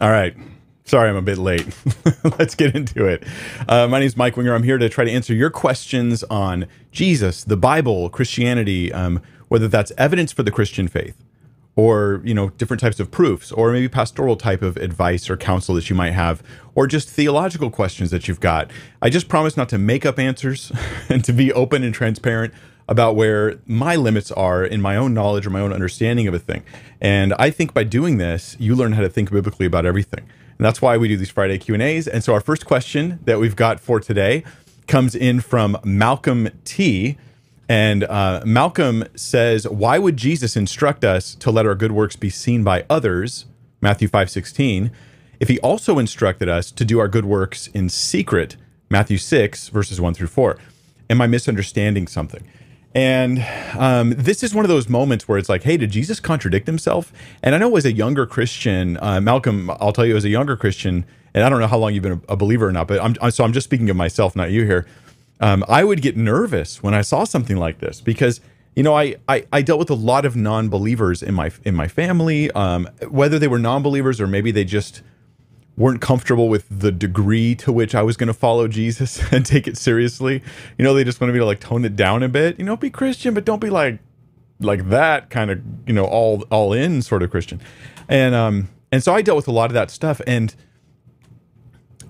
All right. Sorry, I'm a bit late. Let's get into it. Uh, my name is Mike Winger. I'm here to try to answer your questions on Jesus, the Bible, Christianity, um, whether that's evidence for the Christian faith, or you know different types of proofs, or maybe pastoral type of advice or counsel that you might have, or just theological questions that you've got. I just promise not to make up answers and to be open and transparent about where my limits are in my own knowledge or my own understanding of a thing. And I think by doing this, you learn how to think biblically about everything. And that's why we do these Friday Q&As. And so our first question that we've got for today comes in from Malcolm T. And uh, Malcolm says, why would Jesus instruct us to let our good works be seen by others, Matthew 5, 16, if he also instructed us to do our good works in secret, Matthew 6, verses 1 through 4? Am I misunderstanding something? And um, this is one of those moments where it's like, hey, did Jesus contradict himself? And I know as a younger Christian, uh, Malcolm, I'll tell you, as a younger Christian, and I don't know how long you've been a, believer or not, but I'm, so I'm just speaking of myself, not you here. Um, I would get nervous when I saw something like this because you know I, I, I dealt with a lot of non-believers in my in my family, um, whether they were non-believers or maybe they just weren't comfortable with the degree to which I was going to follow Jesus and take it seriously. You know, they just wanted me to like tone it down a bit. You know, be Christian, but don't be like like that kind of you know all all in sort of Christian. And um and so I dealt with a lot of that stuff, and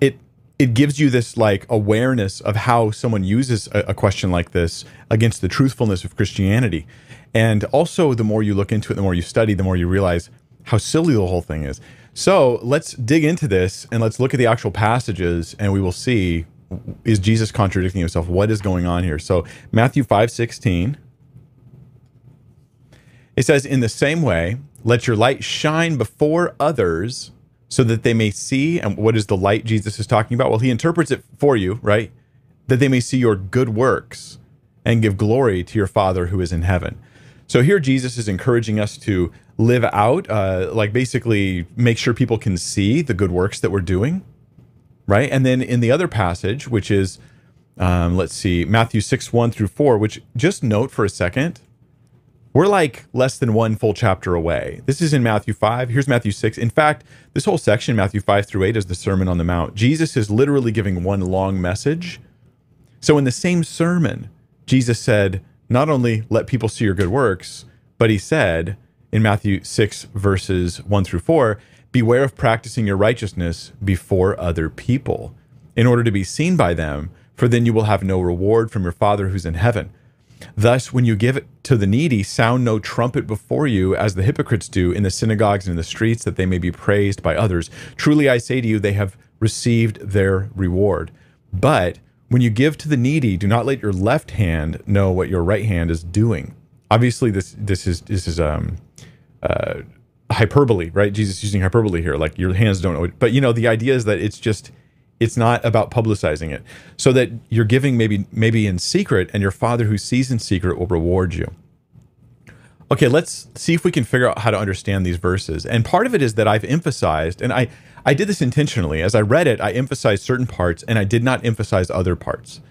it it gives you this like awareness of how someone uses a, a question like this against the truthfulness of Christianity. And also, the more you look into it, the more you study, the more you realize how silly the whole thing is. So let's dig into this and let's look at the actual passages and we will see is Jesus contradicting himself? What is going on here? So Matthew 5 16. It says, In the same way, let your light shine before others so that they may see. And what is the light Jesus is talking about? Well, he interprets it for you, right? That they may see your good works and give glory to your Father who is in heaven. So here Jesus is encouraging us to live out, uh, like basically make sure people can see the good works that we're doing, right? And then in the other passage, which is, um, let's see, Matthew 6, 1 through 4, which just note for a second, we're like less than one full chapter away. This is in Matthew 5. Here's Matthew 6. In fact, this whole section, Matthew 5 through 8, is the Sermon on the Mount. Jesus is literally giving one long message. So in the same sermon, Jesus said, not only let people see your good works, but he said in Matthew 6, verses 1 through 4, beware of practicing your righteousness before other people in order to be seen by them, for then you will have no reward from your Father who's in heaven. Thus, when you give it to the needy, sound no trumpet before you, as the hypocrites do in the synagogues and in the streets, that they may be praised by others. Truly, I say to you, they have received their reward. But when you give to the needy, do not let your left hand know what your right hand is doing. Obviously, this this is this is um uh hyperbole, right? Jesus using hyperbole here, like your hands don't know. It. But you know, the idea is that it's just it's not about publicizing it, so that you're giving maybe maybe in secret, and your Father who sees in secret will reward you. Okay, let's see if we can figure out how to understand these verses. And part of it is that I've emphasized, and I I did this intentionally. As I read it, I emphasized certain parts and I did not emphasize other parts.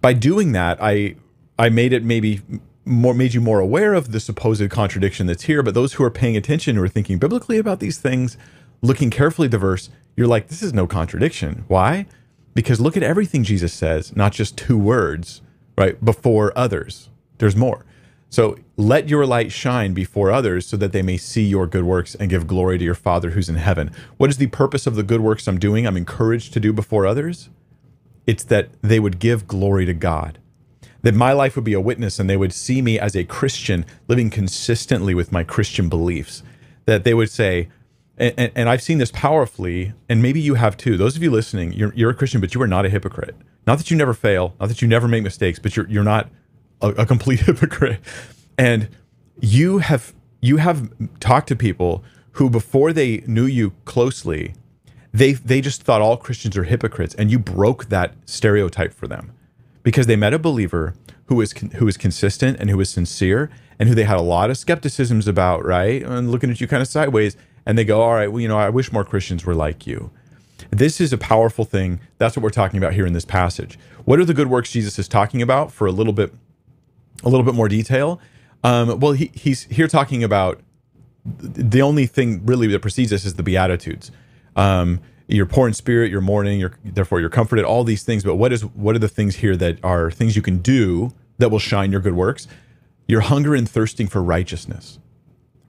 By doing that, I I made it maybe more made you more aware of the supposed contradiction that's here, but those who are paying attention who are thinking biblically about these things, looking carefully the verse, you're like, this is no contradiction. Why? Because look at everything Jesus says, not just two words, right? Before others. There's more. So let your light shine before others so that they may see your good works and give glory to your Father who's in heaven. What is the purpose of the good works I'm doing? I'm encouraged to do before others? It's that they would give glory to God. That my life would be a witness and they would see me as a Christian living consistently with my Christian beliefs. That they would say, and, and, I've seen this powerfully, and maybe you have too. Those of you listening, you're, you're a Christian, but you are not a hypocrite. Not that you never fail, not that you never make mistakes, but you're, you're not a, a complete hypocrite. And you have you have talked to people who before they knew you closely, they they just thought all Christians are hypocrites, and you broke that stereotype for them because they met a believer who was who was consistent and who was sincere and who they had a lot of skepticisms about, right? And looking at you kind of sideways, and they go, "All right, well, you know, I wish more Christians were like you." This is a powerful thing. That's what we're talking about here in this passage. What are the good works Jesus is talking about for a little bit a little bit more detail. Um, well, he, he's here talking about the only thing really that precedes this is the Beatitudes. Um, you're poor in spirit, you're mourning, you're therefore you're comforted. All these things, but what is what are the things here that are things you can do that will shine your good works? You're hunger and thirsting for righteousness,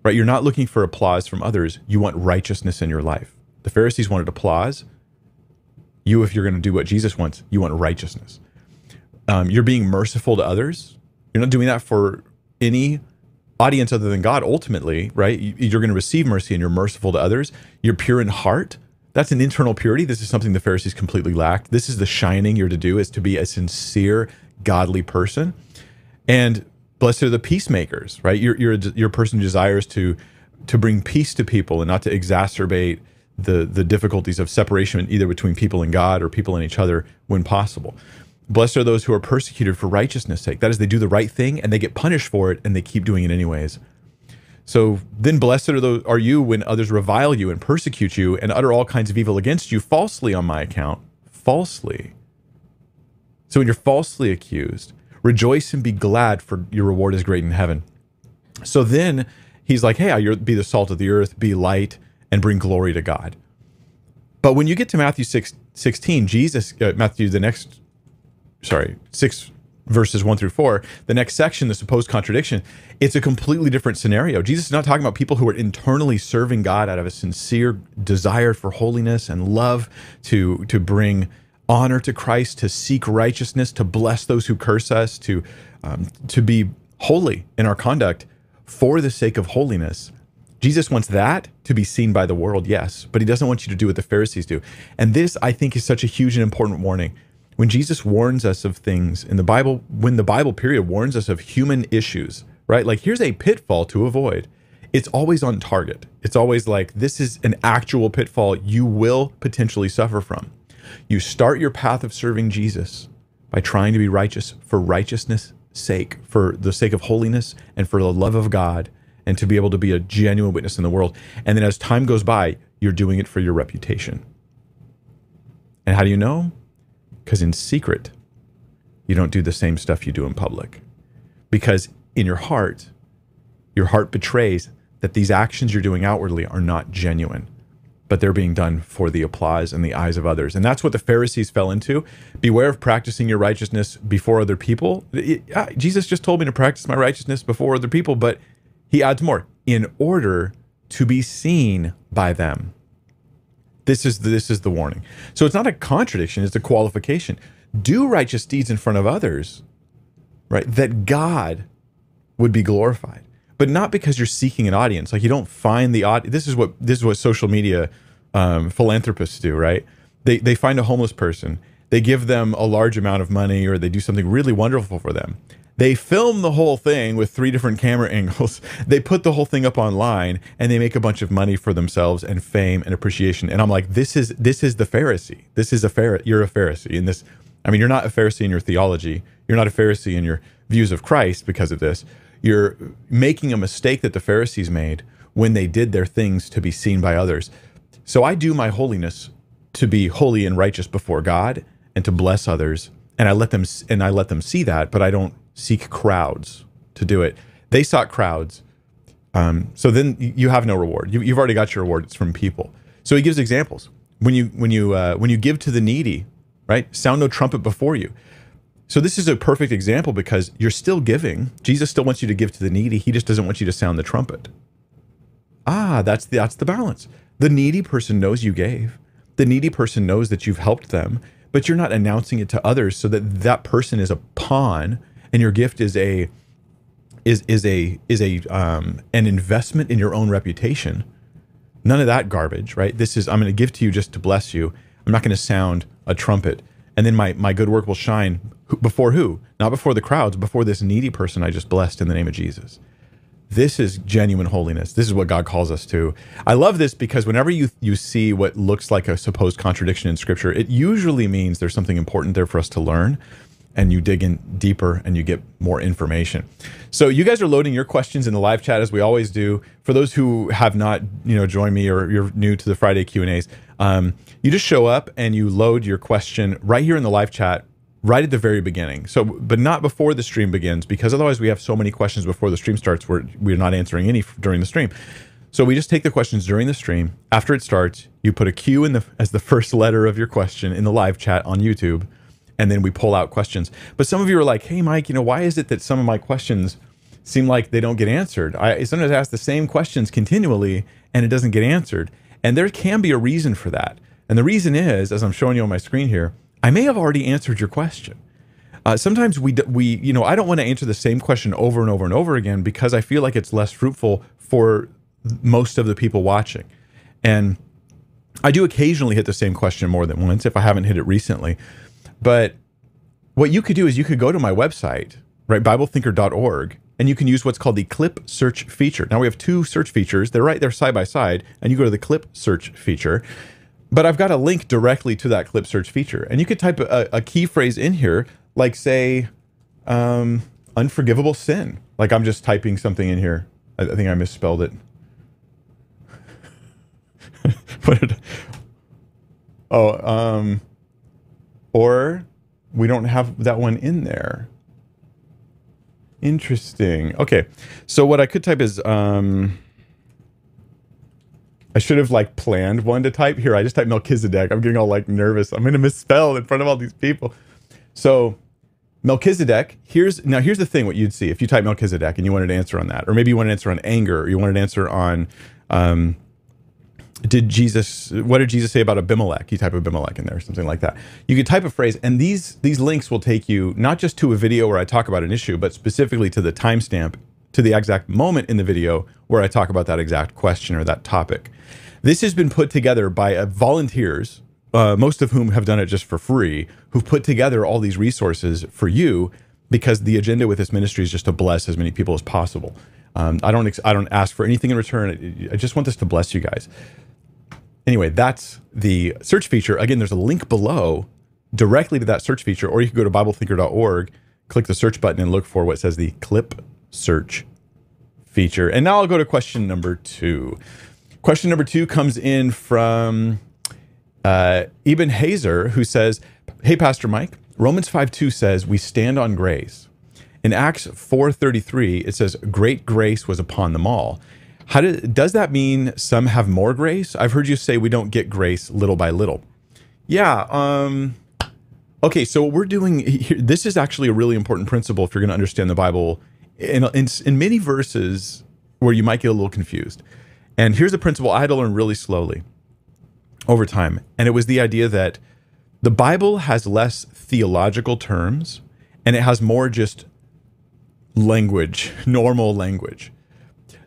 right? You're not looking for applause from others. You want righteousness in your life. The Pharisees wanted applause. You, if you're going to do what Jesus wants, you want righteousness. Um, you're being merciful to others. You're not doing that for any audience other than God. Ultimately, right? You're going to receive mercy and you're merciful to others. You're pure in heart. That's an internal purity. This is something the Pharisees completely lacked. This is the shining you're to do is to be a sincere, godly person. And blessed are the peacemakers, right? You're you're a person desires to to bring peace to people and not to exacerbate the the difficulties of separation either between people and God or people and each other when possible. Blessed are those who are persecuted for righteousness' sake. That is, they do the right thing and they get punished for it and they keep doing it anyways. So then blessed are, those, are you when others revile you and persecute you and utter all kinds of evil against you falsely on my account. Falsely. So when you're falsely accused, rejoice and be glad, for your reward is great in heaven. So then he's like, hey, you'll be the salt of the earth, be light, and bring glory to God. But when you get to Matthew 6, 16, Jesus, uh, Matthew, the next, sorry, 6 verses 1 through 4, the next section, the supposed contradiction, it's a completely different scenario. Jesus is not talking about people who are internally serving God out of a sincere desire for holiness and love to, to bring honor to Christ, to seek righteousness, to bless those who curse us, to, um, to be holy in our conduct for the sake of holiness. Jesus wants that to be seen by the world, yes, but he doesn't want you to do what the Pharisees do. And this, I think, is such a huge and important warning. When Jesus warns us of things in the Bible, when the Bible period warns us of human issues, right? Like, here's a pitfall to avoid. It's always on target. It's always like, this is an actual pitfall you will potentially suffer from. You start your path of serving Jesus by trying to be righteous for righteousness' sake, for the sake of holiness and for the love of God and to be able to be a genuine witness in the world. And then as time goes by, you're doing it for your reputation. And how do you know? Because in secret, you don't do the same stuff you do in public. Because in your heart, your heart betrays that these actions you're doing outwardly are not genuine, but they're being done for the applause and the eyes of others. And that's what the Pharisees fell into. Beware of practicing your righteousness before other people. It, Jesus just told me to practice my righteousness before other people, but he adds more in order to be seen by them. This is the, this is the warning. So it's not a contradiction, it's a qualification. Do righteous deeds in front of others, right? That God would be glorified. But not because you're seeking an audience. Like you don't find the audience. This is what this is what social media um, philanthropists do, right? They they find a homeless person, they give them a large amount of money, or they do something really wonderful for them, they film the whole thing with three different camera angles. They put the whole thing up online and they make a bunch of money for themselves and fame and appreciation. And I'm like, this is this is the Pharisee. This is a Pharisee. You're a Pharisee in this. I mean, you're not a Pharisee in your theology. You're not a Pharisee in your views of Christ because of this. You're making a mistake that the Pharisees made when they did their things to be seen by others. So I do my holiness to be holy and righteous before God and to bless others and I let them and I let them see that, but I don't seek crowds to do it. They sought crowds. Um, so then you have no reward. You, have already got your reward. It's from people. So he gives examples. When you when you uh, when you give to the needy, right? Sound no trumpet before you. So this is a perfect example because you're still giving. Jesus still wants you to give to the needy. He just doesn't want you to sound the trumpet. Ah, that's the, that's the balance. The needy person knows you gave. The needy person knows that you've helped them, but you're not announcing it to others so that that person is a pawn and your gift is a is is a is a um, an investment in your own reputation. None of that garbage, right? This is I'm going to give to you just to bless you. I'm not going to sound a trumpet, and then my my good work will shine before who? Not before the crowds, before this needy person I just blessed in the name of Jesus. This is genuine holiness. This is what God calls us to. I love this because whenever you you see what looks like a supposed contradiction in Scripture, it usually means there's something important there for us to learn and you dig in deeper and you get more information. So you guys are loading your questions in the live chat as we always do. For those who have not, you know, joined me or you're new to the Friday Q and A's, um, you just show up and you load your question right here in the live chat, right at the very beginning. So, but not before the stream begins because otherwise we have so many questions before the stream starts where we're not answering any during the stream. So we just take the questions during the stream. After it starts, you put a Q in the as the first letter of your question in the live chat on YouTube, and then we pull out questions. But some of you are like, "Hey, Mike, you know, why is it that some of my questions seem like they don't get answered? I sometimes ask the same questions continually, and it doesn't get answered. And there can be a reason for that. And the reason is, as I'm showing you on my screen here, I may have already answered your question. Uh, sometimes we we you know I don't want to answer the same question over and over and over again because I feel like it's less fruitful for most of the people watching. And I do occasionally hit the same question more than once if I haven't hit it recently. But what you could do is you could go to my website, right, BibleThinker.org, and you can use what's called the clip search feature. Now we have two search features. They're right there side by side, and you go to the clip search feature. But I've got a link directly to that clip search feature. And you could type a, a key phrase in here, like say, um, unforgivable sin. Like I'm just typing something in here. I, I think I misspelled it. what did, oh, um, or we don't have that one in there. Interesting. Okay. So what I could type is um I should have like planned one to type. Here, I just typed Melchizedek. I'm getting all like nervous. I'm gonna misspell in front of all these people. So Melchizedek, here's now here's the thing what you'd see if you type Melchizedek and you wanted to answer on that, or maybe you want an answer on anger, or you wanted an answer on um did Jesus what did Jesus say about Abimelech? You type Abimelech in there, something like that. You could type a phrase, and these these links will take you not just to a video where I talk about an issue, but specifically to the timestamp to the exact moment in the video where I talk about that exact question or that topic. This has been put together by uh, volunteers, uh, most of whom have done it just for free, who've put together all these resources for you because the agenda with this ministry is just to bless as many people as possible. Um, I don't ex- I don't ask for anything in return. I just want this to bless you guys anyway, that's the search feature. Again, there's a link below directly to that search feature, or you can go to BibleThinker.org, click the search button, and look for what says the clip search feature. And now I'll go to question number two. Question number two comes in from uh, Eben Hazer, who says, Hey, Pastor Mike, Romans 5 2 says, We stand on grace. In Acts 4:33, it says, Great grace was upon them all. How did, does that mean some have more grace? I've heard you say we don't get grace little by little. Yeah. Um, okay. So what we're doing here, this is actually a really important principle if you're going to understand the Bible. In, in, in many verses where you might get a little confused. And here's a principle I had to learn really slowly over time. And it was the idea that the Bible has less theological terms and it has more just language, normal language.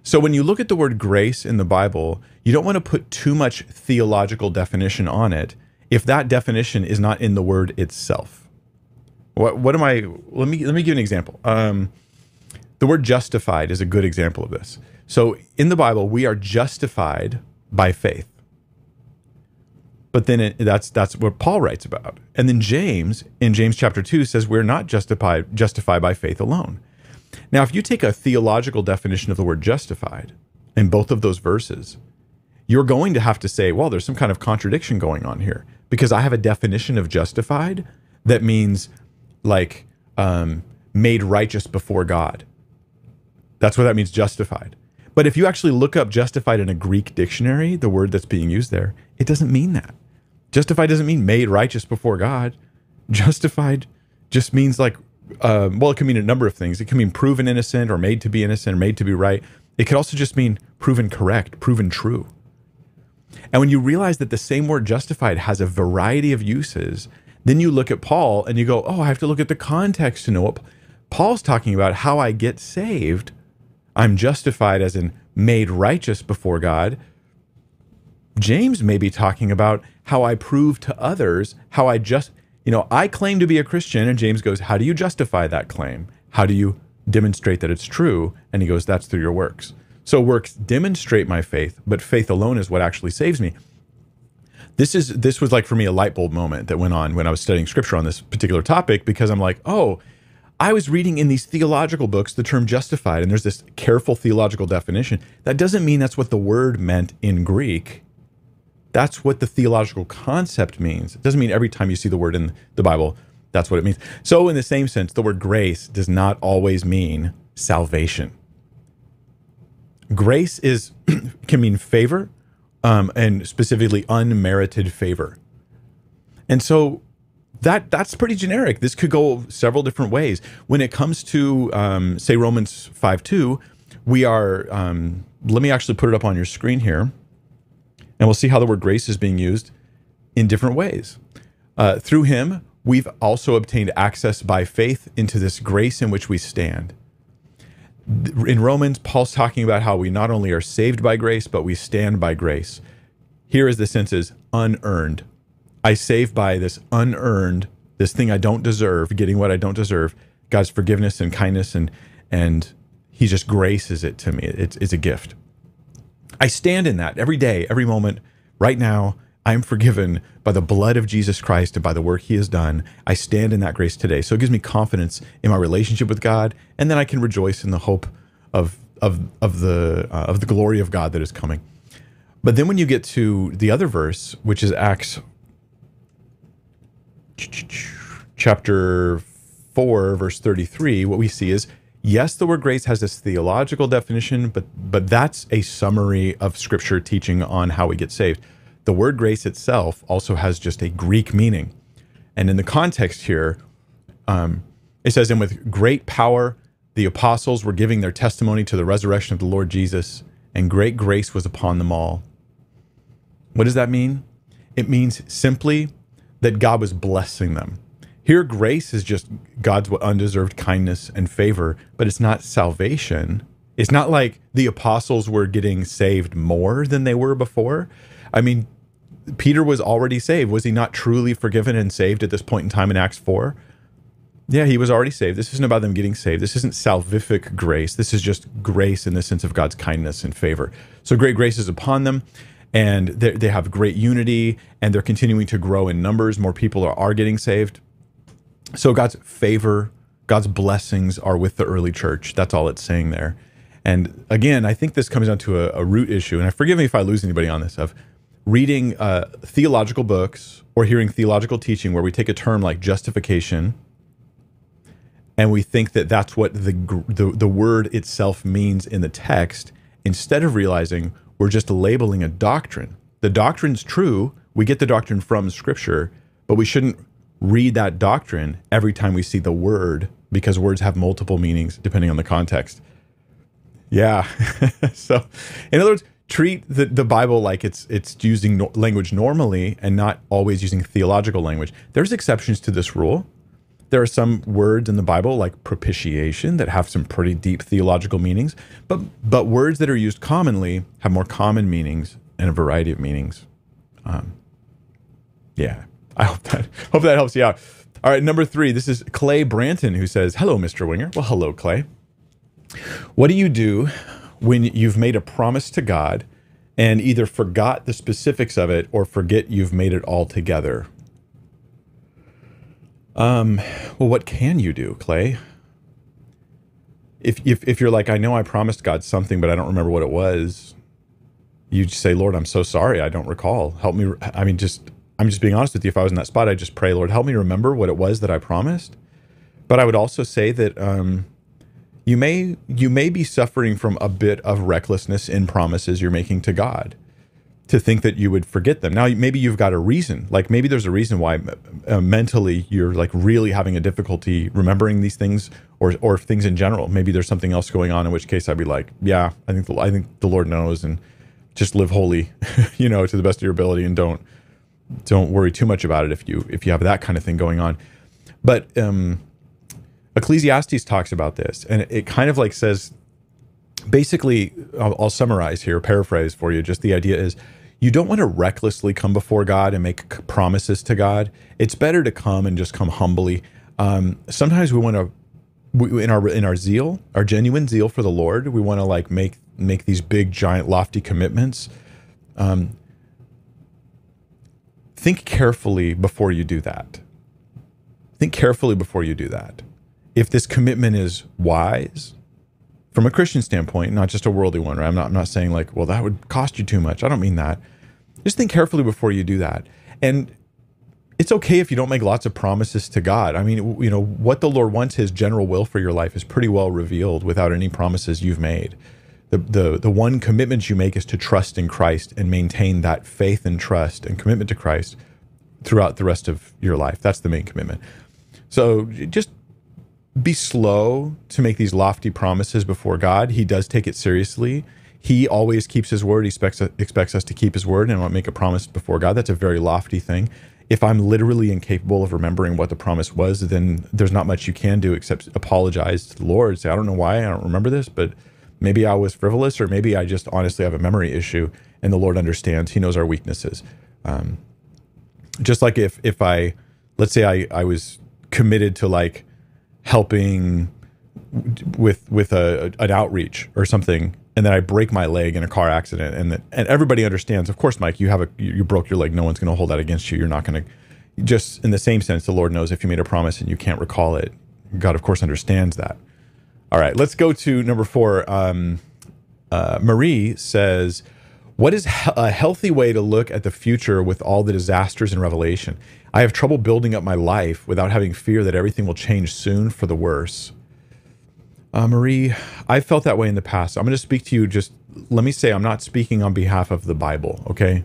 So when you look at the word grace in the Bible, you don't want to put too much theological definition on it if that definition is not in the word itself. What what am I let me let me give an example. Um, the word justified is a good example of this. So in the Bible, we are justified by faith. But then it, that's that's what Paul writes about. And then James in James chapter 2 says we're not justified justified by faith alone. Now, if you take a theological definition of the word justified in both of those verses, you're going to have to say, well, there's some kind of contradiction going on here because I have a definition of justified that means like um, made righteous before God. That's what that means, justified. But if you actually look up justified in a Greek dictionary, the word that's being used there, it doesn't mean that. Justified doesn't mean made righteous before God. Justified just means like uh, well, it can mean a number of things. It can mean proven innocent or made to be innocent or made to be right. It could also just mean proven correct, proven true. And when you realize that the same word justified has a variety of uses, then you look at Paul and you go, oh, I have to look at the context to know what Paul's talking about how I get saved. I'm justified as in made righteous before God. James may be talking about how I prove to others how I just you know, I claim to be a Christian. And James goes, How do you justify that claim? How do you demonstrate that it's true? And he goes, That's through your works. So works demonstrate my faith, but faith alone is what actually saves me. This is this was like for me a light bulb moment that went on when I was studying scripture on this particular topic because I'm like, oh, I was reading in these theological books the term justified, and there's this careful theological definition. That doesn't mean that's what the word meant in Greek. That's what the theological concept means. It doesn't mean every time you see the word in the Bible, that's what it means. So, in the same sense, the word grace does not always mean salvation. grace is can mean favor, um, and specifically unmerited favor. And so that that's pretty generic. This could go several different ways. When it comes to um, say Romans five two, we are. Um, let me actually put it up on your screen here, and we'll see how the word grace is being used in different ways. Uh, through Him, we've also obtained access by faith into this grace in which we stand. In Romans, Paul's talking about how we not only are saved by grace, but we stand by grace. Here is the sense is unearned. I save by this unearned, this thing I don't deserve, getting what I don't deserve, God's forgiveness and kindness, and and He just graces it to me. It's, it's a gift. I stand in that every day, every moment, right now. I'm forgiven by the blood of Jesus Christ and by the work he has done. I stand in that grace today. So it gives me confidence in my relationship with God, and then I can rejoice in the hope of of of the uh, of the glory of God that is coming. But then when you get to the other verse, which is Acts chapter 4 verse 33, what we see is yes, the word grace has this theological definition, but but that's a summary of scripture teaching on how we get saved the word grace itself also has just a Greek meaning. And in the context here, um, it says, And with great power, the apostles were giving their testimony to the resurrection of the Lord Jesus, and great grace was upon them all. What does that mean? It means simply that God was blessing them. Here, grace is just God's undeserved kindness and favor, but it's not salvation. It's not like the apostles were getting saved more than they were before. I mean, Peter was already saved. Was he not truly forgiven and saved at this point in time in Acts 4? Yeah, he was already saved. This isn't about them getting saved. This isn't salvific grace. This is just grace in the sense of God's kindness and favor. So great grace is upon them, and they have great unity, and they're continuing to grow in numbers. More people are, are getting saved. So God's favor, God's blessings are with the early church. That's all it's saying there. And again, I think this comes down to a, a root issue. And I forgive me if I lose anybody on this. Of reading uh, theological books or hearing theological teaching where we take a term like justification and we think that that's what the, the, the word itself means in the text instead of realizing we're just labeling a doctrine. The doctrine's true. We get the doctrine from scripture, but we shouldn't read that doctrine every time we see the word because words have multiple meanings depending on the context. Yeah. so, in other words, treat the, the Bible like it's it's using no, language normally and not always using theological language. There's exceptions to this rule. There are some words in the Bible like propitiation that have some pretty deep theological meanings, but but words that are used commonly have more common meanings and a variety of meanings. Um, yeah, I hope that hope that helps you out. All right, number three. This is Clay Branton who says, "Hello, Mr. Winger." Well, hello, Clay. What do you do when you've made a promise to God and either forgot the specifics of it or forget you've made it all together. Um, well, what can you do, Clay? If, if, if you're like, I know I promised God something, but I don't remember what it was, you say, Lord, I'm so sorry. I don't recall. Help me. I mean, just, I'm just being honest with you. If I was in that spot, I'd just pray, Lord, help me remember what it was that I promised. But I would also say that, um, you may you may be suffering from a bit of recklessness in promises you're making to God to think that you would forget them. Now maybe you've got a reason. Like maybe there's a reason why uh, mentally you're like really having a difficulty remembering these things or or things in general. Maybe there's something else going on in which case I'd be like, yeah, I think the, I think the Lord knows and just live holy, you know, to the best of your ability and don't don't worry too much about it if you if you have that kind of thing going on. But um Ecclesiastes talks about this, and it kind of like says basically, I'll, I'll, summarize here, paraphrase for you. Just the idea is you don't want to recklessly come before God and make promises to God. It's better to come and just come humbly. Um, sometimes we want to. We, in our in our zeal, our genuine zeal for the Lord, we want to like make make these big, giant, lofty commitments. Um, think carefully before you do that. Think carefully before you do that if this commitment is wise from a Christian standpoint, not just a worldly one, right? I'm not, I'm not saying like, well, that would cost you too much. I don't mean that. Just think carefully before you do that. And it's okay if you don't make lots of promises to God. I mean, you know, what the Lord wants, his general will for your life is pretty well revealed without any promises you've made. The, the the one commitment you make is to trust in Christ and maintain that faith and trust and commitment to Christ throughout the rest of your life. That's the main commitment. So just be slow to make these lofty promises before God. He does take it seriously. He always keeps his word. He expects, expects us to keep his word and not make a promise before God. That's a very lofty thing. If I'm literally incapable of remembering what the promise was, then there's not much you can do except apologize to the Lord. Say, I don't know why I don't remember this, but maybe I was frivolous, or maybe I just honestly have a memory issue, and the Lord understands. He knows our weaknesses. Um, just like if if I, let's say I I was committed to like helping with with a an outreach or something and then I break my leg in a car accident and the, and everybody understands of course Mike you have a you broke your leg no one's going to hold that against you you're not going to just in the same sense the Lord knows if you made a promise and you can't recall it God of course understands that all right let's go to number 4 um, uh, Marie says what is a healthy way to look at the future with all the disasters in Revelation I have trouble building up my life without having fear that everything will change soon for the worse. Uh, Marie, I felt that way in the past. I'm going to speak to you. Just let me say, I'm not speaking on behalf of the Bible, okay?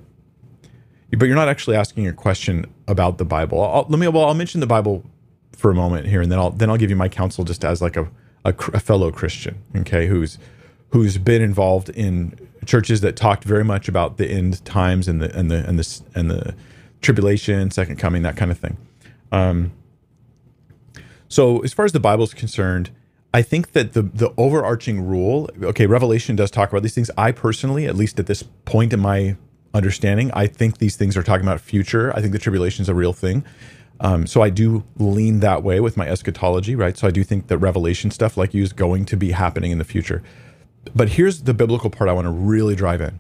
But you're not actually asking a question about the Bible. I'll, let me. Well, I'll mention the Bible for a moment here, and then I'll then I'll give you my counsel just as like a, a, a fellow Christian, okay, who's who's been involved in churches that talked very much about the end times and the and the and the and the tribulation, second coming, that kind of thing. Um, so as far as the Bible is concerned, I think that the the overarching rule, okay, Revelation does talk about these things. I personally, at least at this point in my understanding, I think these things are talking about future. I think the tribulation is a real thing. Um, so I do lean that way with my eschatology, right? So I do think that Revelation stuff, like you, is going to be happening in the future. But here's the biblical part I want to really drive in.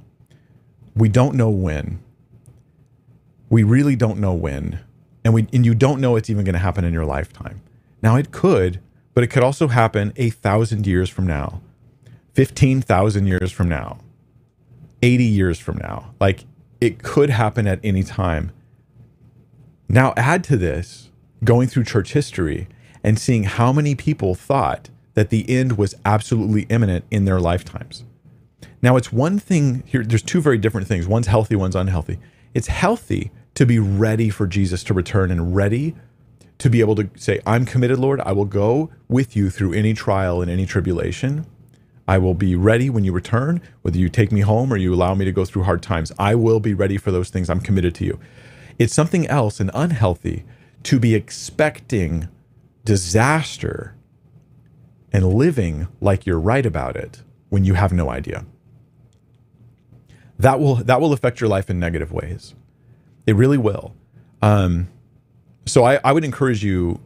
We don't know when we really don't know when and we and you don't know it's even going to happen in your lifetime now it could but it could also happen a thousand years from now 15000 years from now 80 years from now like it could happen at any time now add to this going through church history and seeing how many people thought that the end was absolutely imminent in their lifetimes now it's one thing here there's two very different things one's healthy one's unhealthy it's healthy to be ready for Jesus to return and ready to be able to say, I'm committed, Lord. I will go with you through any trial and any tribulation. I will be ready when you return, whether you take me home or you allow me to go through hard times. I will be ready for those things. I'm committed to you. It's something else and unhealthy to be expecting disaster and living like you're right about it when you have no idea. That will that will affect your life in negative ways. It really will. Um, so I, I would encourage you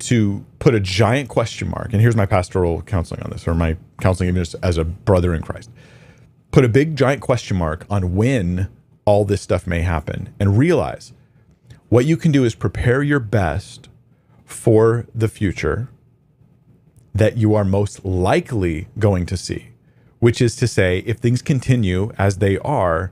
to put a giant question mark. And here's my pastoral counseling on this, or my counseling even as a brother in Christ. Put a big giant question mark on when all this stuff may happen and realize what you can do is prepare your best for the future that you are most likely going to see, which is to say, if things continue as they are,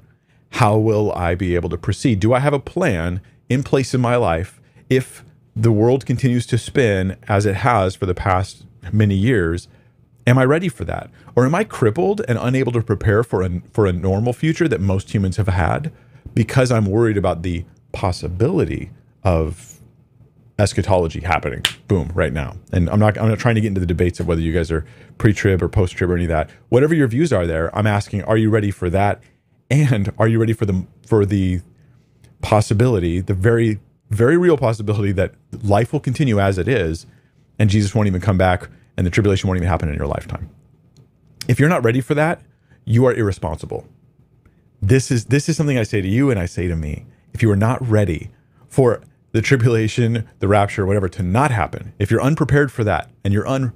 how will I be able to proceed? Do I have a plan in place in my life if the world continues to spin as it has for the past many years? Am I ready for that? Or am I crippled and unable to prepare for a, for a normal future that most humans have had because I'm worried about the possibility of eschatology happening? Boom right now. And i'm not i'm not trying to get into the debates of whether you guys are pre-trib or post-trib or any of that. Whatever your views are there i'm asking are you ready for that? And are you ready for the for the possibility, the very very real possibility that life will continue as it is and Jesus won't even come back and the tribulation won't even happen in your lifetime. If you're not ready for that, you are irresponsible. This is this is something I say to you and I say to me. If you are not ready for the tribulation, the rapture, whatever to not happen, if you're unprepared for that and you're un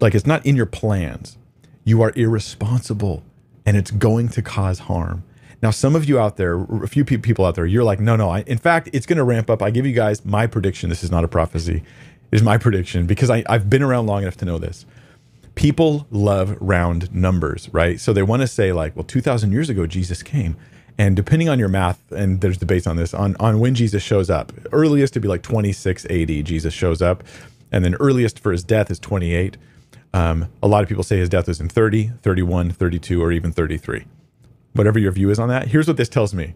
like it's not in your plans, you are irresponsible and it's going to cause harm. Now, some of you out there, a few people out there, you're like, no, no. I, in fact, it's going to ramp up. I give you guys my prediction. This is not a prophecy. Is my prediction because I, I've been around long enough to know this. People love round numbers, right? So they want to say like, well, 2,000 years ago, Jesus came. And depending on your math, and there's debates on this, on, on when Jesus shows up, earliest to be like 26 AD, Jesus shows up. And then earliest for his death is 28. Um, a lot of people say his death was in 30, 31, 32, or even 33. Whatever your view is on that, here's what this tells me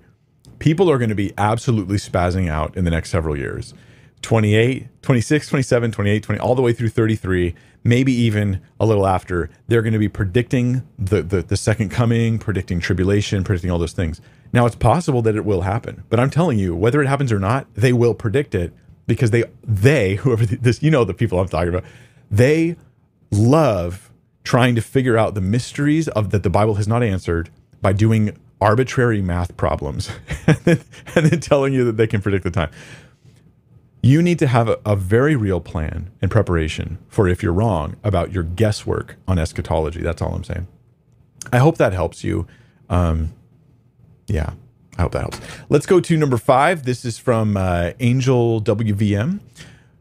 people are going to be absolutely spazzing out in the next several years 28, 26, 27, 28, 20, all the way through 33, maybe even a little after. They're going to be predicting the, the, the second coming, predicting tribulation, predicting all those things. Now, it's possible that it will happen, but I'm telling you, whether it happens or not, they will predict it because they, they, whoever this, you know, the people I'm talking about, they love trying to figure out the mysteries of that the Bible has not answered by doing arbitrary math problems and, then, and then telling you that they can predict the time. You need to have a, a, very real plan and preparation for if you're wrong about your guesswork on eschatology. That's all I'm saying. I hope that helps you. Um, yeah, I hope that helps. Let's go to number five. This is from uh, Angel WVM,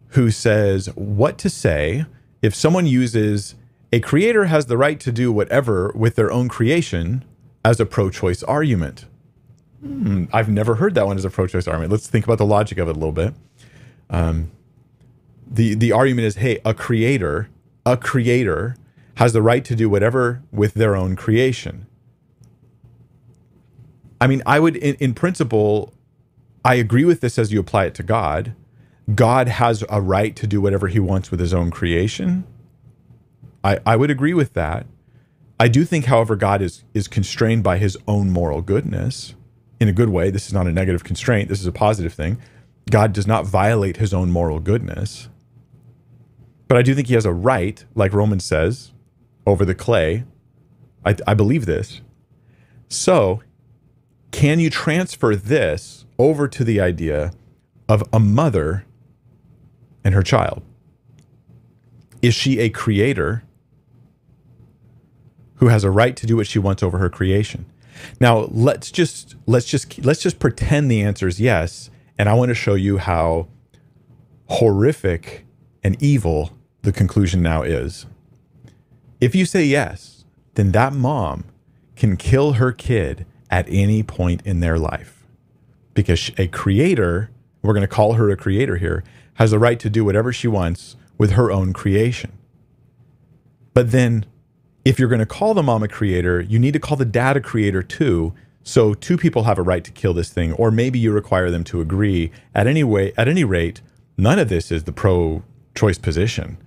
who says, What to say if someone uses a creator has the right to do whatever with their own creation as a pro choice argument? Hmm, I've never heard that one as a pro choice argument. Let's think about the logic of it a little bit. Um, the, the argument is hey, a creator, a creator has the right to do whatever with their own creation. I mean, I would, in, in principle, I agree with this as you apply it to God. God has a right to do whatever he wants with his own creation. I, I would agree with that. I do think, however, God is is constrained by his own moral goodness in a good way. This is not a negative constraint. This is a positive thing. God does not violate his own moral goodness. But I do think he has a right, like Romans says, over the clay. I, I believe this. So can you transfer this over to the idea of a mother and her child? Is she a creator who has a right to do what she wants over her creation? Now, let's just let's just let's just pretend the answer is yes, and I want to show you how horrific and evil the conclusion now is. If you say yes, then that mom can kill her kid at any point in their life. Because a creator, we're going to call her a creator here, has the right to do whatever she wants with her own creation. But then, if you're going to call the mom a creator, you need to call the dad a creator too. So two people have a right to kill this thing, or maybe you require them to agree. At any way, at any rate, none of this is the pro-choice position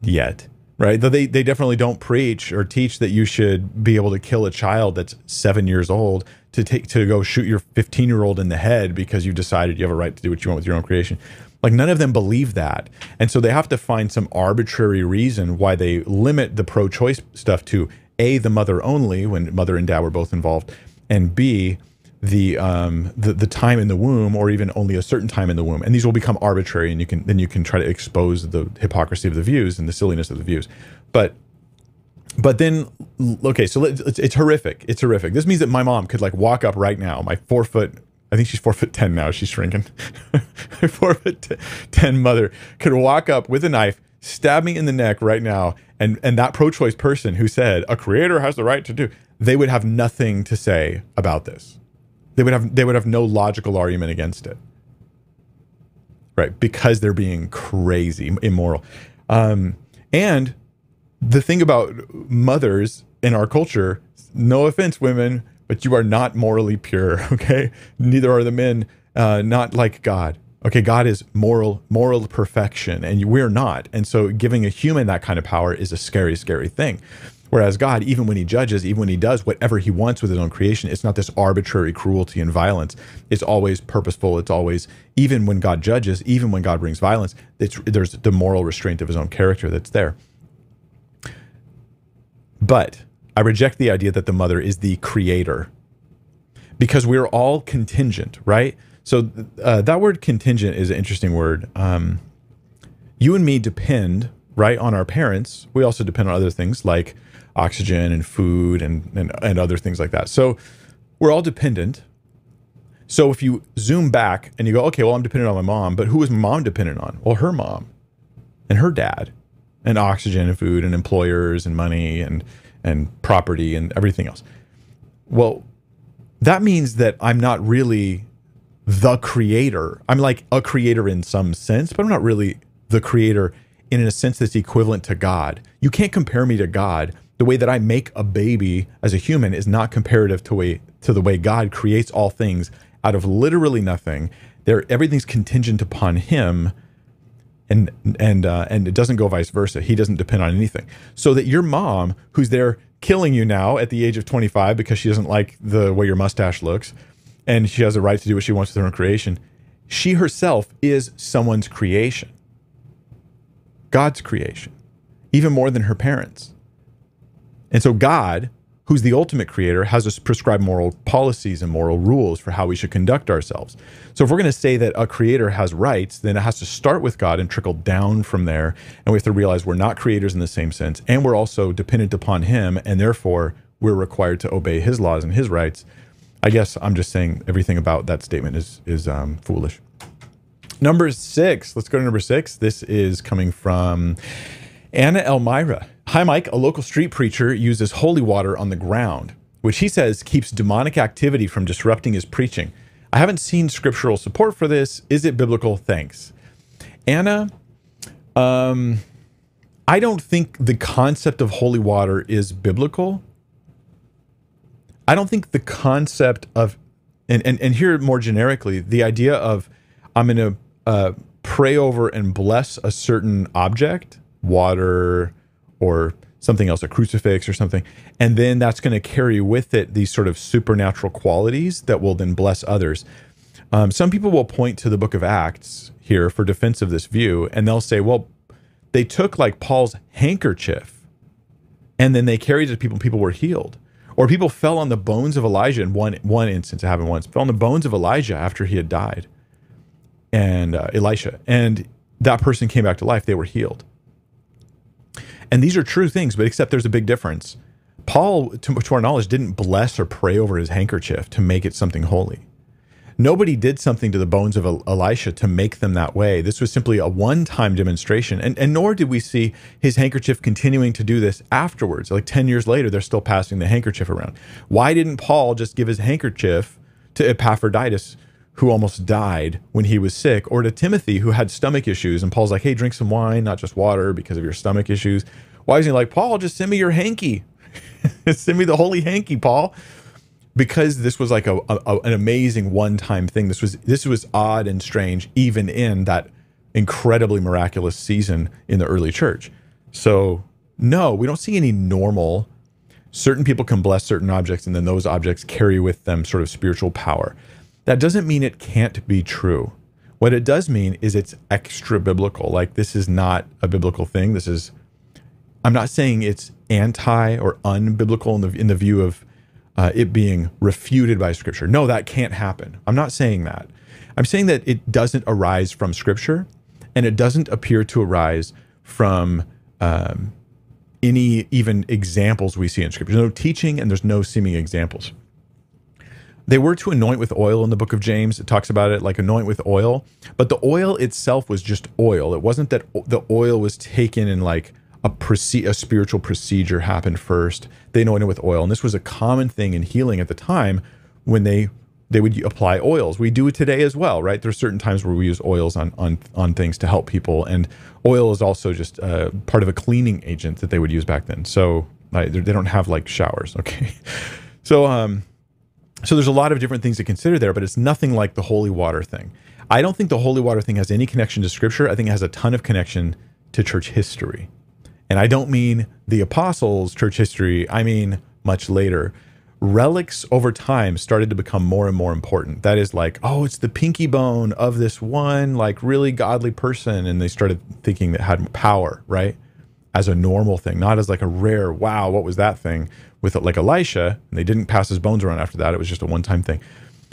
yet right? Though they, they definitely don't preach or teach that you should be able to kill a child that's seven years old to take to go shoot your 15 year old in the head because you decided you have a right to do what you want with your own creation. Like none of them believe that. And so they have to find some arbitrary reason why they limit the pro choice stuff to A, the mother only, when mother and dad were both involved, and B, the um the, the time in the womb or even only a certain time in the womb. And these will become arbitrary and you can then you can try to expose the hypocrisy of the views and the silliness of the views. But but then okay so it's, it's horrific. It's horrific. This means that my mom could like walk up right now my four foot i think she's four foot ten now she's shrinking. My four foot ten mother could walk up with a knife stab me in the neck right now. And and that pro-choice person who said a creator has the right to do they would have nothing to say about this. They would have they would have no logical argument against it. Right because they're being crazy immoral. Um, and the thing about mothers in our culture no offense women but you are not morally pure okay? Neither are the men uh, not like god okay? God is moral moral perfection and we're not. And so giving a human that kind of power is a scary scary thing Whereas God, even when he judges, even when he does whatever he wants with his own creation, it's not this arbitrary cruelty and violence. It's always purposeful. It's always, even when God judges, even when God brings violence, there's the moral restraint of his own character that's there. But I reject the idea that the mother is the creator because we're all contingent, right? So uh, that word contingent is an interesting word. Um, you and me depend, right, on our parents. We also depend on other things like oxygen and food and, and, and other things like that. So we're all dependent. So if you zoom back and you go, okay, well, I'm dependent on my mom, but who is my mom dependent on? Well, her mom and her dad and oxygen and food and employers and money and and property and everything else. Well, that means that I'm not really the creator. I'm like a creator in some sense, but I'm not really the creator in a sense that's equivalent to God. You can't compare me to God. The way that I make a baby as a human is not comparative to way to the way God creates all things out of literally nothing. There, everything's contingent upon Him, and and uh, and it doesn't go vice versa. He doesn't depend on anything. So that your mom, who's there killing you now at the age of 25 because she doesn't like the way your mustache looks, and she has a right to do what she wants with her own creation, she herself is someone's creation. God's creation, even more than her parents. And so God, who's the ultimate creator, has us prescribe moral policies and moral rules for how we should conduct ourselves. So if we're going to say that a creator has rights, then it has to start with God and trickle down from there. And we have to realize we're not creators in the same sense, and we're also dependent upon him, and therefore we're required to obey his laws and his rights. I guess I'm just saying everything about that statement is is um, foolish. Number six. Let's go to number six. This is coming from Anna Elmira. Hi, Mike. A local street preacher uses holy water on the ground, which he says keeps demonic activity from disrupting his preaching. I haven't seen scriptural support for this. Is it biblical? Thanks. Anna, um, I don't think the concept of holy water is biblical. I don't think the concept of, and, and, and here more generically, the idea of I'm going to uh, pray over and bless a certain object, water or something else, a crucifix or something, and then that's going to carry with it these sort of supernatural qualities that will then bless others. Um, some people will point to the book of Acts here for defense of this view, and they'll say, well, they took like Paul's handkerchief and then they carried it to people, people were healed. Or people fell on the bones of Elijah in one one instance, it happened once, fell on the bones of Elijah after he had died and uh, Elisha, and that person came back to life. They were healed. And these are true things, but except there's a big difference. Paul, to, to our knowledge, didn't bless or pray over his handkerchief to make it something holy. Nobody did something to the bones of Elisha to make them that way. This was simply a one time demonstration. And, and nor did we see his handkerchief continuing to do this afterwards. Like 10 years later, they're still passing the handkerchief around. Why didn't Paul just give his handkerchief to Epaphroditus, who almost died when he was sick, or to Timothy, who had stomach issues. And Paul's like, hey, drink some wine, not just water, because of your stomach issues. Why is he like, Paul, just send me your hanky? send me the holy hanky, Paul. Because this was like a, a an amazing one-time thing. This was this was odd and strange, even in that incredibly miraculous season in the early church. So no, we don't see any normal. Certain people can bless certain objects, and then those objects carry with them sort of spiritual power. That doesn't mean it can't be true. What it does mean is it's extra biblical. Like this is not a biblical thing. This is I'm not saying it's anti or unbiblical in the in the view of uh, it being refuted by scripture. No, that can't happen. I'm not saying that. I'm saying that it doesn't arise from scripture and it doesn't appear to arise from um, any even examples we see in scripture. There's no teaching and there's no seeming examples they were to anoint with oil in the book of James. It talks about it like anoint with oil, but the oil itself was just oil. It wasn't that the oil was taken and like a proce- a spiritual procedure happened first. They anointed with oil, and this was a common thing in healing at the time when they they would apply oils. We do it today as well, right? There's certain times where we use oils on on on things to help people, and oil is also just uh, part of a cleaning agent that they would use back then. So they don't have like showers, okay? So um, so there's a lot of different things to consider there, but it's nothing like the holy water thing. I don't think the holy water thing has any connection to scripture. I think it has a ton of connection to church history. And I don't mean the apostles' church history, I mean much later. Relics over time started to become more and more important. That is like, oh, it's the pinky bone of this one like really godly person and they started thinking that had power, right? As a normal thing, not as like a rare, wow, what was that thing? With like Elisha, and they didn't pass his bones around after that. It was just a one time thing,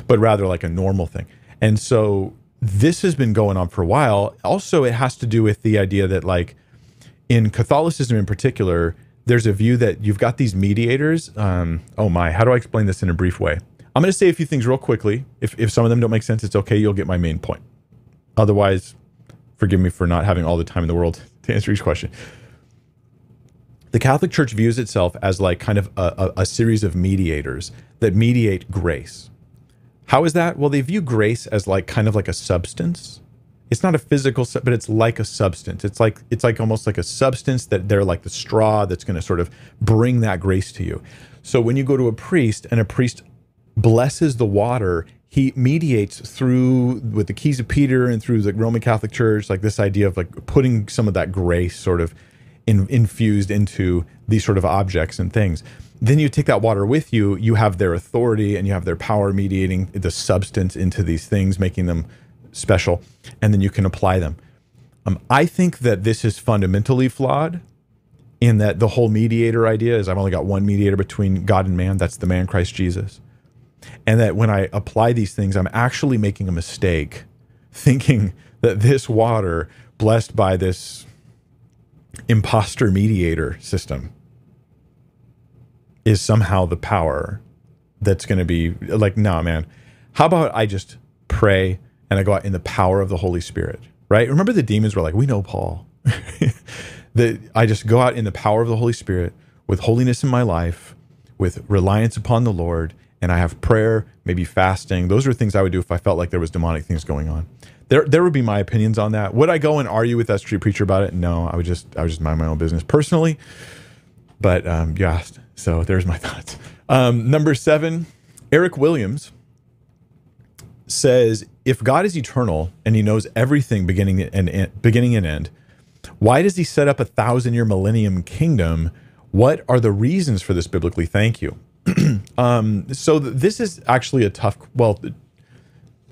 but rather like a normal thing. And so this has been going on for a while. Also, it has to do with the idea that, like, in Catholicism in particular, there's a view that you've got these mediators. Um, oh my, how do I explain this in a brief way? I'm going to say a few things real quickly. If, if some of them don't make sense, it's okay. You'll get my main point. Otherwise, forgive me for not having all the time in the world to answer each question the Catholic Church views itself as like kind of a, a, a, series of mediators that mediate grace. How is that? Well, they view grace as like kind of like a substance, it's not a physical but it's like a substance it's like it's like almost like a substance that they're like the straw that's going to sort of bring that grace to you so when you go to a priest and a priest blesses the water he mediates through with the keys of peter and through the roman catholic church like this idea of like putting some of that grace sort of in, infused into these sort of objects and things then you take that water with you you have their authority and you have their power mediating the substance into these things making them special, and then you can apply them. Um, I think that this is fundamentally flawed in that the whole mediator idea is I've only got one mediator between God and man. That's the man Christ Jesus. And that when I apply these things, I'm actually making a mistake thinking that this water, blessed by this imposter mediator system, is somehow the power that's going to be like, nah, man. How about I just pray and I go out in the power of the Holy Spirit, right? Remember the demons were like, we know Paul. that I just go out in the power of the Holy Spirit with holiness in my life, with reliance upon the Lord, and I have prayer, maybe fasting. Those are things I would do if I felt like there was demonic things going on. There, there would be my opinions on that. Would I go and argue with that street preacher about it? No, I would just, I would just mind my own business personally. But um, you asked, so there's my thoughts. Um, number seven, Eric Williams says if God is eternal and he knows everything beginning and beginning and end, why does he set up a thousand year millennium kingdom? What are the reasons for this biblically? Thank you. um, so th- this is actually a tough. Well,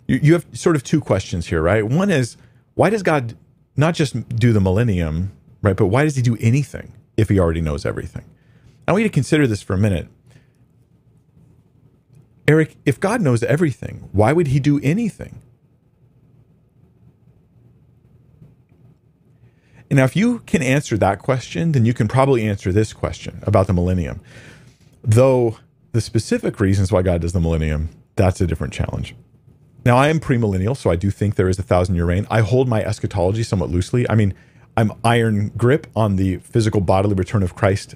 you, you have sort of two questions here, right? One is why does God not just do the millennium, right? But why does he do anything if he already knows everything? I want you to consider this for a minute. Eric, if God knows everything, why would he do anything? And now, if you can answer that question, then you can probably answer this question about the millennium. Though the specific reasons why God does the millennium, that's a different challenge. Now, I am premillennial, so I do think there is a thousand year reign. I hold my eschatology somewhat loosely. I mean, I'm iron grip on the physical bodily return of Christ,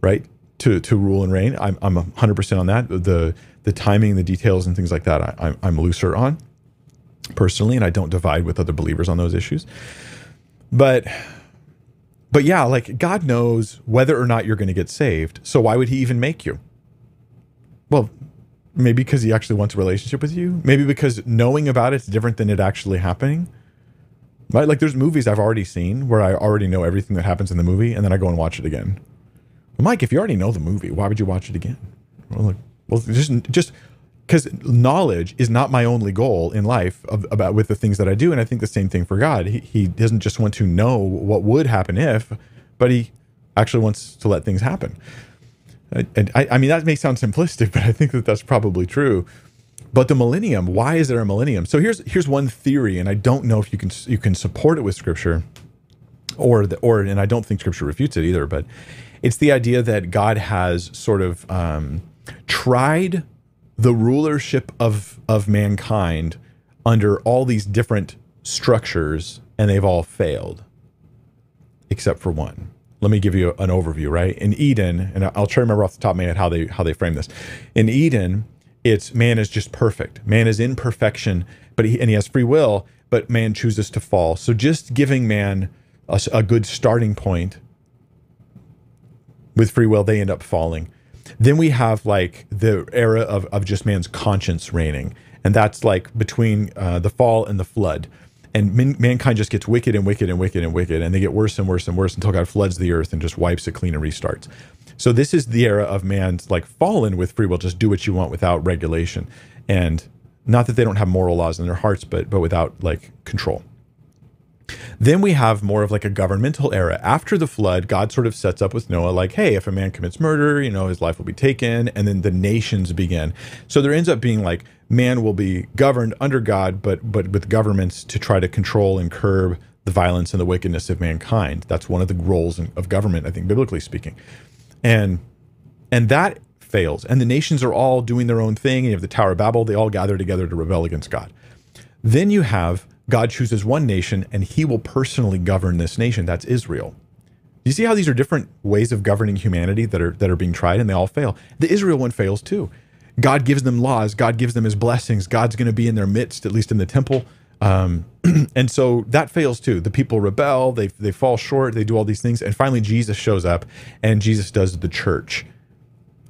right? To, to rule and reign. I'm, I'm 100% on that. The the timing, the details, and things like that, I, I'm looser on personally, and I don't divide with other believers on those issues. But but yeah, like God knows whether or not you're going to get saved. So why would he even make you? Well, maybe because he actually wants a relationship with you. Maybe because knowing about it's different than it actually happening. Right? Like there's movies I've already seen where I already know everything that happens in the movie and then I go and watch it again. Mike, if you already know the movie, why would you watch it again? Well, like, well, just just because knowledge is not my only goal in life of, about with the things that I do, and I think the same thing for God. He, he doesn't just want to know what would happen if, but he actually wants to let things happen. And I, I mean that may sound simplistic, but I think that that's probably true. But the millennium, why is there a millennium? So here's here's one theory, and I don't know if you can you can support it with scripture, or the, or and I don't think scripture refutes it either. But it's the idea that God has sort of um, tried the rulership of of mankind under all these different structures and they've all failed except for one let me give you an overview right in eden and i'll try to remember off the top of my head how they how they frame this in eden it's man is just perfect man is in perfection but he and he has free will but man chooses to fall so just giving man a, a good starting point with free will they end up falling then we have like the era of, of just man's conscience reigning. And that's like between uh, the fall and the flood. And man, mankind just gets wicked and wicked and wicked and wicked. And they get worse and worse and worse until God floods the earth and just wipes it clean and restarts. So this is the era of man's like fallen with free will, just do what you want without regulation. And not that they don't have moral laws in their hearts, but but without like control. Then we have more of like a governmental era. After the flood, God sort of sets up with Noah, like, hey, if a man commits murder, you know, his life will be taken. And then the nations begin. So there ends up being like man will be governed under God, but but with governments to try to control and curb the violence and the wickedness of mankind. That's one of the roles of government, I think, biblically speaking. And and that fails. And the nations are all doing their own thing. And you have the Tower of Babel, they all gather together to rebel against God. Then you have God chooses one nation and he will personally govern this nation. That's Israel. Do you see how these are different ways of governing humanity that are that are being tried and they all fail? The Israel one fails too. God gives them laws, God gives them his blessings, God's going to be in their midst, at least in the temple, Um, and so that fails too. The people rebel, they they fall short, they do all these things, and finally Jesus shows up, and Jesus does the church,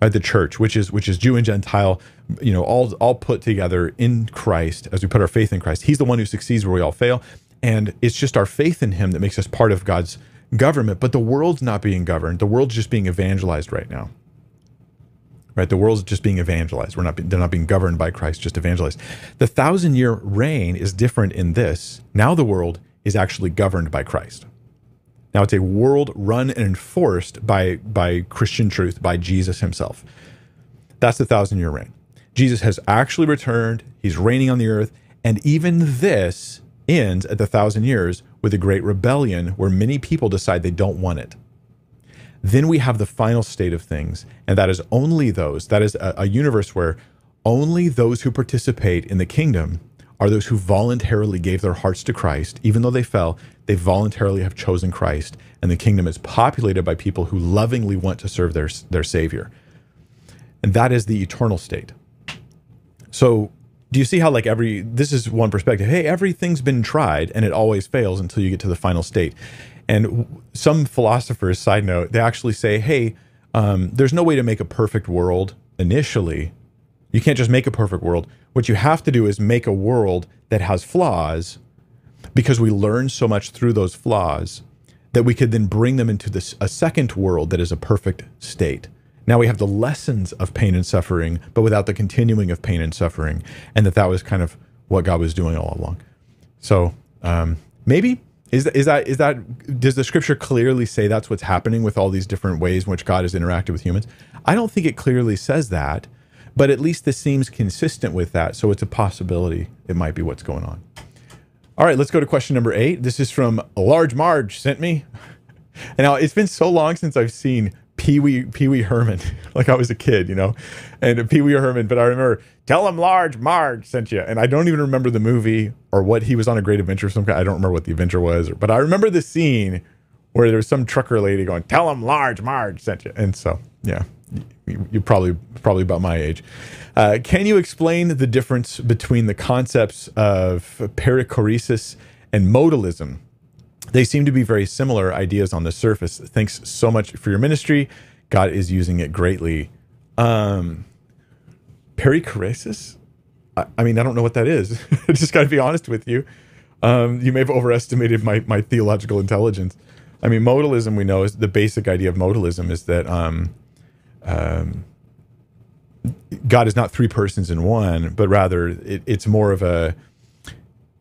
right? The church, which is which is Jew and Gentile, you know, all all put together in Christ as we put our faith in Christ. He's the one who succeeds where we all fail, and it's just our faith in Him that makes us part of God's government. But the world's not being governed; the world's just being evangelized right now right? The world's just being evangelized. We're not, they're not being governed by Christ, just evangelized. The thousand year reign is different in this. Now the world is actually governed by Christ. Now it's a world run and enforced by, by Christian truth, by Jesus himself. That's the thousand year reign. Jesus has actually returned. He's reigning on the earth. And even this ends at the thousand years with a great rebellion where many people decide they don't want it. Then we have the final state of things, and that is only those, that is a, a universe where only those who participate in the kingdom are those who voluntarily gave their hearts to Christ. Even though they fell, they voluntarily have chosen Christ, and the kingdom is populated by people who lovingly want to serve their, their Savior. And that is the eternal state. So, do you see how, like, every this is one perspective? Hey, everything's been tried and it always fails until you get to the final state. And some philosophers, side note, they actually say, hey, um, there's no way to make a perfect world initially. You can't just make a perfect world. What you have to do is make a world that has flaws because we learn so much through those flaws that we could then bring them into this a second world that is a perfect state. Now we have the lessons of pain and suffering, but without the continuing of pain and suffering, and that that was kind of what God was doing all along. So um, maybe is that, is that is that does the scripture clearly say that's what's happening with all these different ways in which God has interacted with humans? I don't think it clearly says that, but at least this seems consistent with that. So it's a possibility it might be what's going on. All right, let's go to question number eight. This is from a Large Marge sent me. And now it's been so long since I've seen Pee Wee Pee Wee Herman, like I was a kid, you know, and Pee Wee Herman. But I remember, tell him large Marge sent you, and I don't even remember the movie or what he was on a great adventure. Some kind, I don't remember what the adventure was, but I remember the scene where there was some trucker lady going, "Tell him large Marge sent you," and so yeah, you, you probably probably about my age. Uh, can you explain the difference between the concepts of perichoresis and modalism? They seem to be very similar ideas on the surface. Thanks so much for your ministry. God is using it greatly. Um, perichoresis? I, I mean, I don't know what that is. I just got to be honest with you. Um, you may have overestimated my, my theological intelligence. I mean, modalism, we know, is the basic idea of modalism is that um, um, God is not three persons in one, but rather it, it's more of a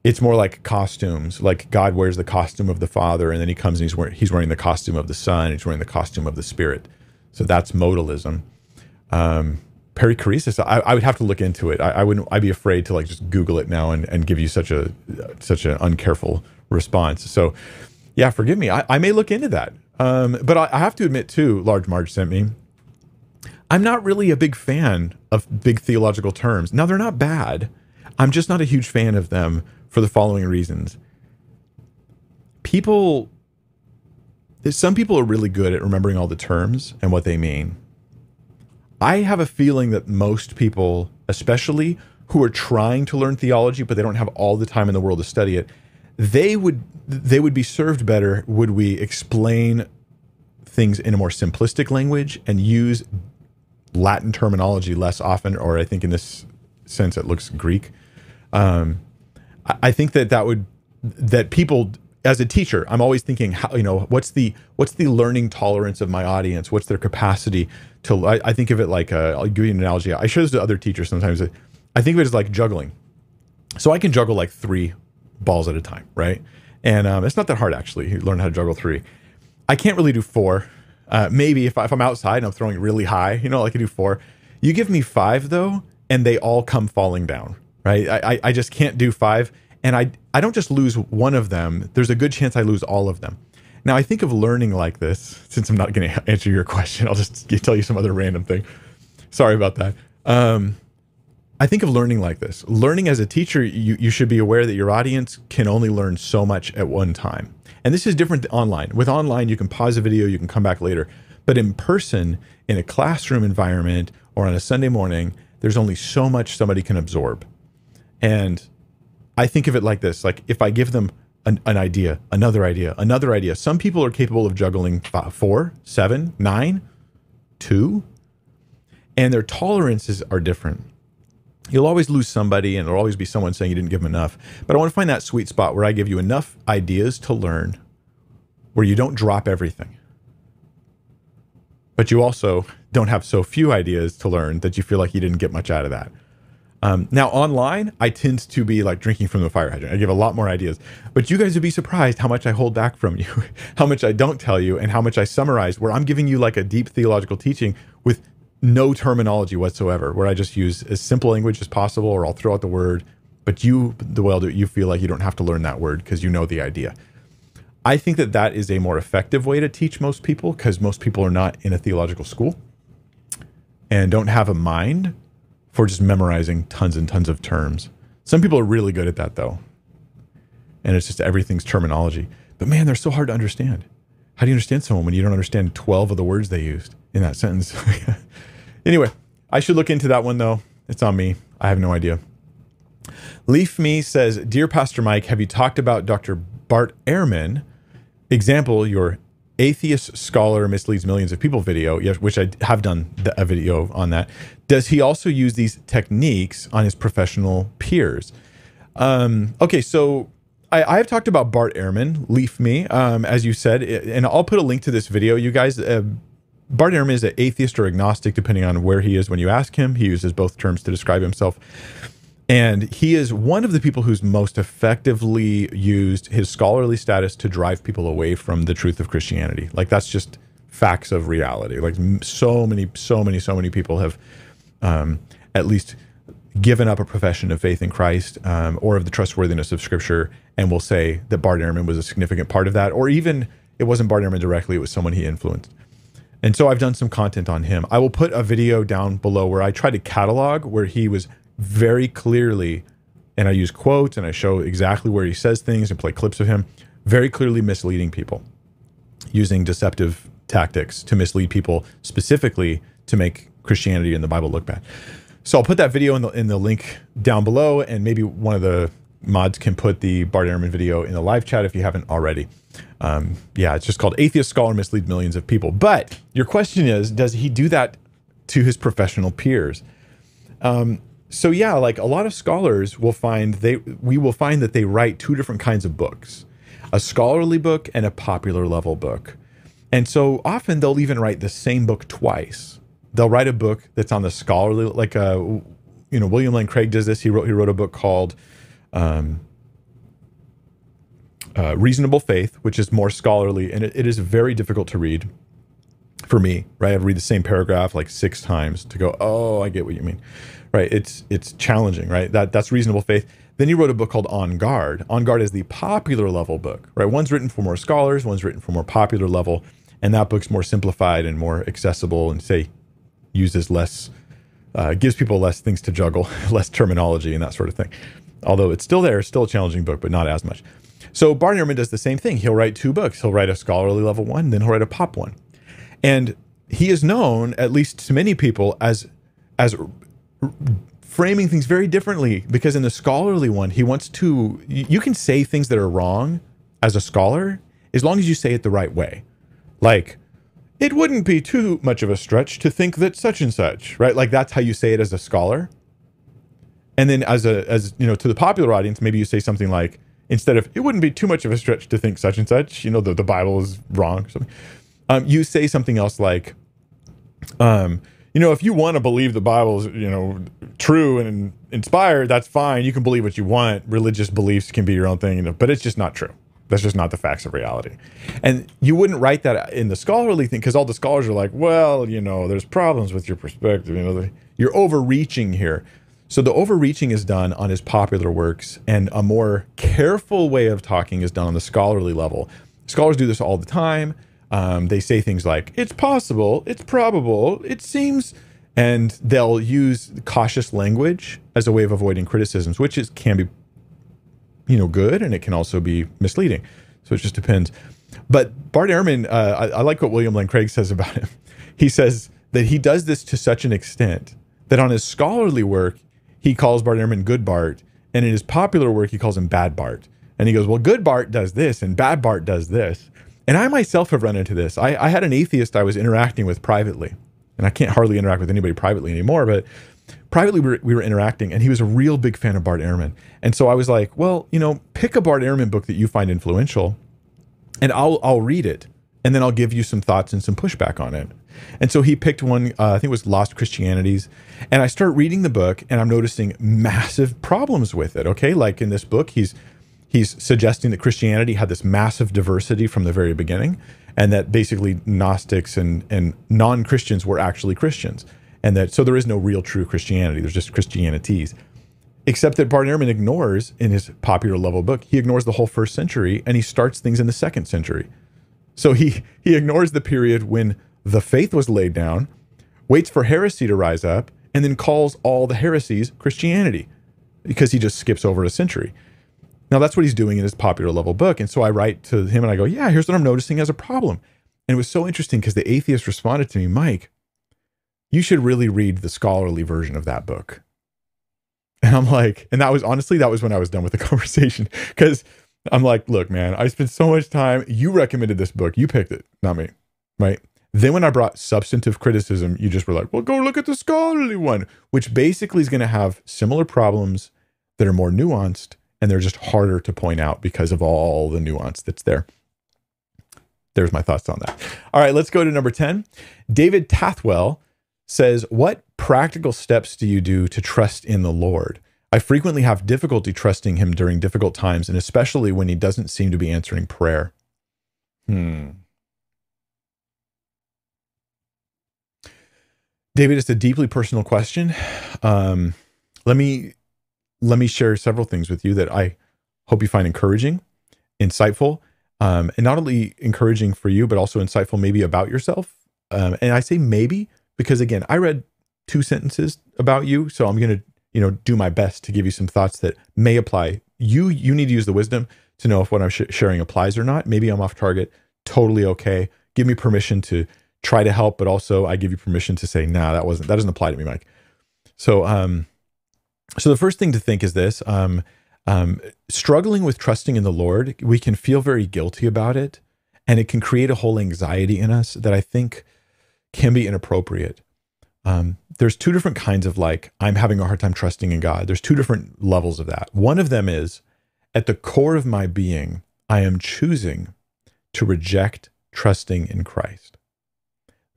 it's more like costumes. Like God wears the costume of the Father, and then He comes and He's wearing, he's wearing the costume of the Son. He's wearing the costume of the Spirit. So that's modalism. Um, perichoresis, I, I, would have to look into it. I, I, wouldn't. I'd be afraid to like just Google it now and, and give you such a such an uncareful response. So, yeah, forgive me. I, I may look into that. Um, but I, I have to admit too, Large Marge sent me. I'm not really a big fan of big theological terms. Now they're not bad. I'm just not a huge fan of them for the following reasons. People, some people are really good at remembering all the terms and what they mean. I have a feeling that most people, especially who are trying to learn theology, but they don't have all the time in the world to study it, they would they would be served better would we explain things in a more simplistic language and use Latin terminology less often, or I think in this sense it looks Greek. Um, I think that that would that people as a teacher, I'm always thinking how you know what's the what's the learning tolerance of my audience? What's their capacity to? I, I think of it like i will give you an analogy. I show this to other teachers sometimes. I think of it as like juggling. So I can juggle like three balls at a time, right? And um, it's not that hard actually. You learn how to juggle three. I can't really do four. Uh, maybe if, I, if I'm outside and I'm throwing really high, you know, I can do four. You give me five though, and they all come falling down, right? I, I just can't do five. And I, I don't just lose one of them, there's a good chance I lose all of them. Now, I think of learning like this, since I'm not going to answer your question, I'll just tell you some other random thing. Sorry about that. Um, I think of learning like this. Learning as a teacher, you, you should be aware that your audience can only learn so much at one time. And this is different online. With online, you can pause a video, you can come back later. But in person, in a classroom environment or on a Sunday morning, there's only so much somebody can absorb. And I think of it like this: like if I give them an, an idea, another idea, another idea. Some people are capable of juggling five, four, seven, nine, two, and their tolerances are different. You'll always lose somebody, and there'll always be someone saying you didn't give them enough. But I want to find that sweet spot where I give you enough ideas to learn, where you don't drop everything, but you also don't have so few ideas to learn that you feel like you didn't get much out of that. Um, now online, I tend to be like drinking from the fire hydrant. I give a lot more ideas, but you guys would be surprised how much I hold back from you, how much I don't tell you, and how much I summarize. Where I'm giving you like a deep theological teaching with no terminology whatsoever, where I just use as simple language as possible, or I'll throw out the word. But you, the it, you feel like you don't have to learn that word because you know the idea. I think that that is a more effective way to teach most people because most people are not in a theological school and don't have a mind for just memorizing tons and tons of terms. Some people are really good at that though. And it's just everything's terminology. But man, they're so hard to understand. How do you understand someone when you don't understand 12 of the words they used in that sentence? anyway, I should look into that one though. It's on me. I have no idea. Leaf Me says, Dear Pastor Mike, have you talked about Dr. Bart Ehrman? Example, your atheist scholar misleads millions of people video, which I have done a video on that. Does he also use these techniques on his professional peers? Um, okay, so I, have talked about Bart Ehrman, Leaf Me, um, as you said, and I'll put a link to this video. You guys, uh, Bart Ehrman is an atheist or agnostic, depending on where he is when you ask him. He uses both terms to describe himself. And he is one of the people who's most effectively used his scholarly status to drive people away from the truth of Christianity. Like that's just facts of reality. Like so many, so many, so many people have um, at least given up a profession of faith in Christ um, or of the trustworthiness of Scripture, and will say that Bart Ehrman was a significant part of that, or even it wasn't Bart Ehrman directly; it was someone he influenced. And so I've done some content on him. I will put a video down below where I try to catalog where he was very clearly, and I use quotes and I show exactly where he says things and play clips of him, very clearly misleading people using deceptive tactics to mislead people specifically to make Christianity and the Bible look bad. So I'll put that video in the in the link down below, and maybe one of the mods can put the Bart Ehrman video in the live chat if you haven't already. Um, yeah, it's just called Atheist Scholar Mislead Millions of People. But your question is, does he do that to his professional peers? Um, so yeah, like a lot of scholars will find they we will find that they write two different kinds of books. A scholarly book and a popular level book. And so often they'll even write the same book twice. They'll write a book that's on the scholarly like uh you know William Lane Craig does this. He wrote he wrote a book called um, uh, Reasonable Faith, which is more scholarly, and it, it is very difficult to read for me. Right, I read the same paragraph like six times to go. Oh, I get what you mean right? It's it's challenging, right? That that's reasonable faith. Then he wrote a book called On Guard. On Guard is the popular level book, right? One's written for more scholars, one's written for more popular level, and that book's more simplified and more accessible, and say uses less, uh, gives people less things to juggle, less terminology, and that sort of thing. Although it's still there, it's still a challenging book, but not as much. So Bart Ehrman does the same thing. He'll write two books. He'll write a scholarly level one, then he'll write a pop one, and he is known, at least to many people, as as framing things very differently because in the scholarly one he wants to you can say things that are wrong as a scholar as long as you say it the right way. Like it wouldn't be too much of a stretch to think that such and such right? Like that's how you say it as a scholar. And then as a as you know to the popular audience maybe you say something like instead of it wouldn't be too much of a stretch to think such and such you know the, the bible is wrong or something. Um, you say something else like um, you know, if you want to believe the Bible's, you know, true and inspired, that's fine. You can believe what you want. Religious beliefs can be your own thing, you know, but it's just not true. That's just not the facts of reality. And you wouldn't write that in the scholarly thing because all the scholars are like, well, you know, there's problems with your perspective. You know, you're overreaching here. So the overreaching is done on his popular works, and a more careful way of talking is done on the scholarly level. Scholars do this all the time. Um, they say things like, it's possible, it's probable, it seems, and they'll use cautious language as a way of avoiding criticisms, which is can be, you know, good and it can also be misleading. So it just depends. But Bart Ehrman, uh, I, I like what William Lane Craig says about him. He says that he does this to such an extent that on his scholarly work, he calls Bart Ehrman Good Bart, And in his popular work, he calls him Bad Bart. And he goes, Well, good Bart does this, and bad Bart does this. And I myself have run into this. I, I had an atheist I was interacting with privately, and I can't hardly interact with anybody privately anymore, but privately we were, we were interacting, and he was a real big fan of Bart Ehrman. And so I was like, Well, you know, pick a Bart Ehrman book that you find influential, and I'll, I'll read it, and then I'll give you some thoughts and some pushback on it. And so he picked one, uh, I think it was Lost Christianities. And I start reading the book and I'm noticing massive problems with it. Okay. Like in this book, he's he's suggesting that Christianity had this massive diversity from the very beginning, and that basically Gnostics and, and non Christians were actually Christians. And that so there is no real true Christianity, there's just Christianities. Except that Bart Ehrman ignores in his popular level book, he ignores the whole first century and he starts things in the second century. So he he ignores the period when the faith was laid down, waits for heresy to rise up, and then calls all the heresies Christianity because he just skips over a century. Now, that's what he's doing in his popular level book. And so I write to him and I go, Yeah, here's what I'm noticing as a problem. And it was so interesting because the atheist responded to me, Mike, you should really read the scholarly version of that book. And I'm like, and that was honestly, that was when I was done with the conversation because I'm like, look, man, I spent so much time. You recommended this book, you picked it, not me. Right. Then when I brought substantive criticism, you just were like, well, go look at the scholarly one, which basically is going to have similar problems that are more nuanced and they're just harder to point out because of all the nuance that's there. There's my thoughts on that. All right, let's go to number 10. David Tathwell says, What practical steps do you do to trust in the Lord? I frequently have difficulty trusting him during difficult times, and especially when he doesn't seem to be answering prayer. Hmm. David, it's a deeply personal question. Um, let me let me share several things with you that I hope you find encouraging, insightful, um, and not only encouraging for you, but also insightful maybe about yourself. Um, and I say maybe because again, I read two sentences about you, so I'm to you know do my best to give you some thoughts that may apply. You you need to use the wisdom to know if what I'm sh- sharing applies or not. Maybe I'm off target. Totally okay. Give me permission to try to help, but also I give you permission to say, nah, that wasn't that doesn't apply to me, Mike. So um so the first thing to think is this um um struggling with trusting in the Lord, we can feel very guilty about it, and it can create a whole anxiety in us that I think can be inappropriate. Um, there's two different kinds of like, I'm having a hard time trusting in God. There's two different levels of that. One of them is at the core of my being, I am choosing to reject trusting in Christ.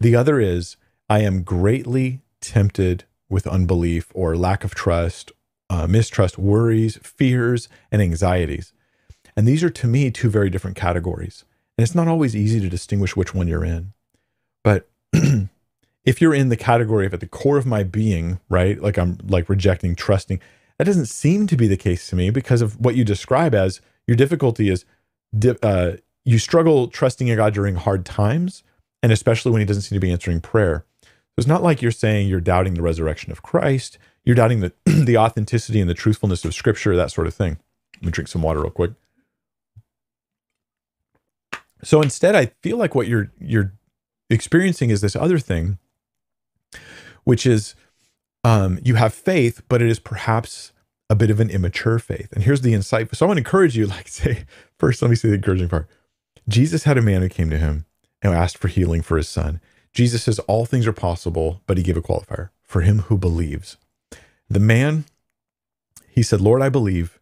The other is I am greatly tempted with unbelief or lack of trust, uh, mistrust, worries, fears, and anxieties. And these are to me two very different categories. And it's not always easy to distinguish which one you're in. But if you're in the category of at the core of my being, right? Like I'm like rejecting, trusting, that doesn't seem to be the case to me because of what you describe as your difficulty is uh, you struggle trusting in God during hard times and especially when he doesn't seem to be answering prayer. It's not like you're saying you're doubting the resurrection of Christ. You're doubting the, the authenticity and the truthfulness of Scripture, that sort of thing. Let me drink some water real quick. So instead, I feel like what you're you're experiencing is this other thing, which is um, you have faith, but it is perhaps a bit of an immature faith. And here's the insight. So I want to encourage you, like say, first, let me say the encouraging part. Jesus had a man who came to him and asked for healing for his son. Jesus says all things are possible, but he gave a qualifier for him who believes. The man, he said, Lord, I believe,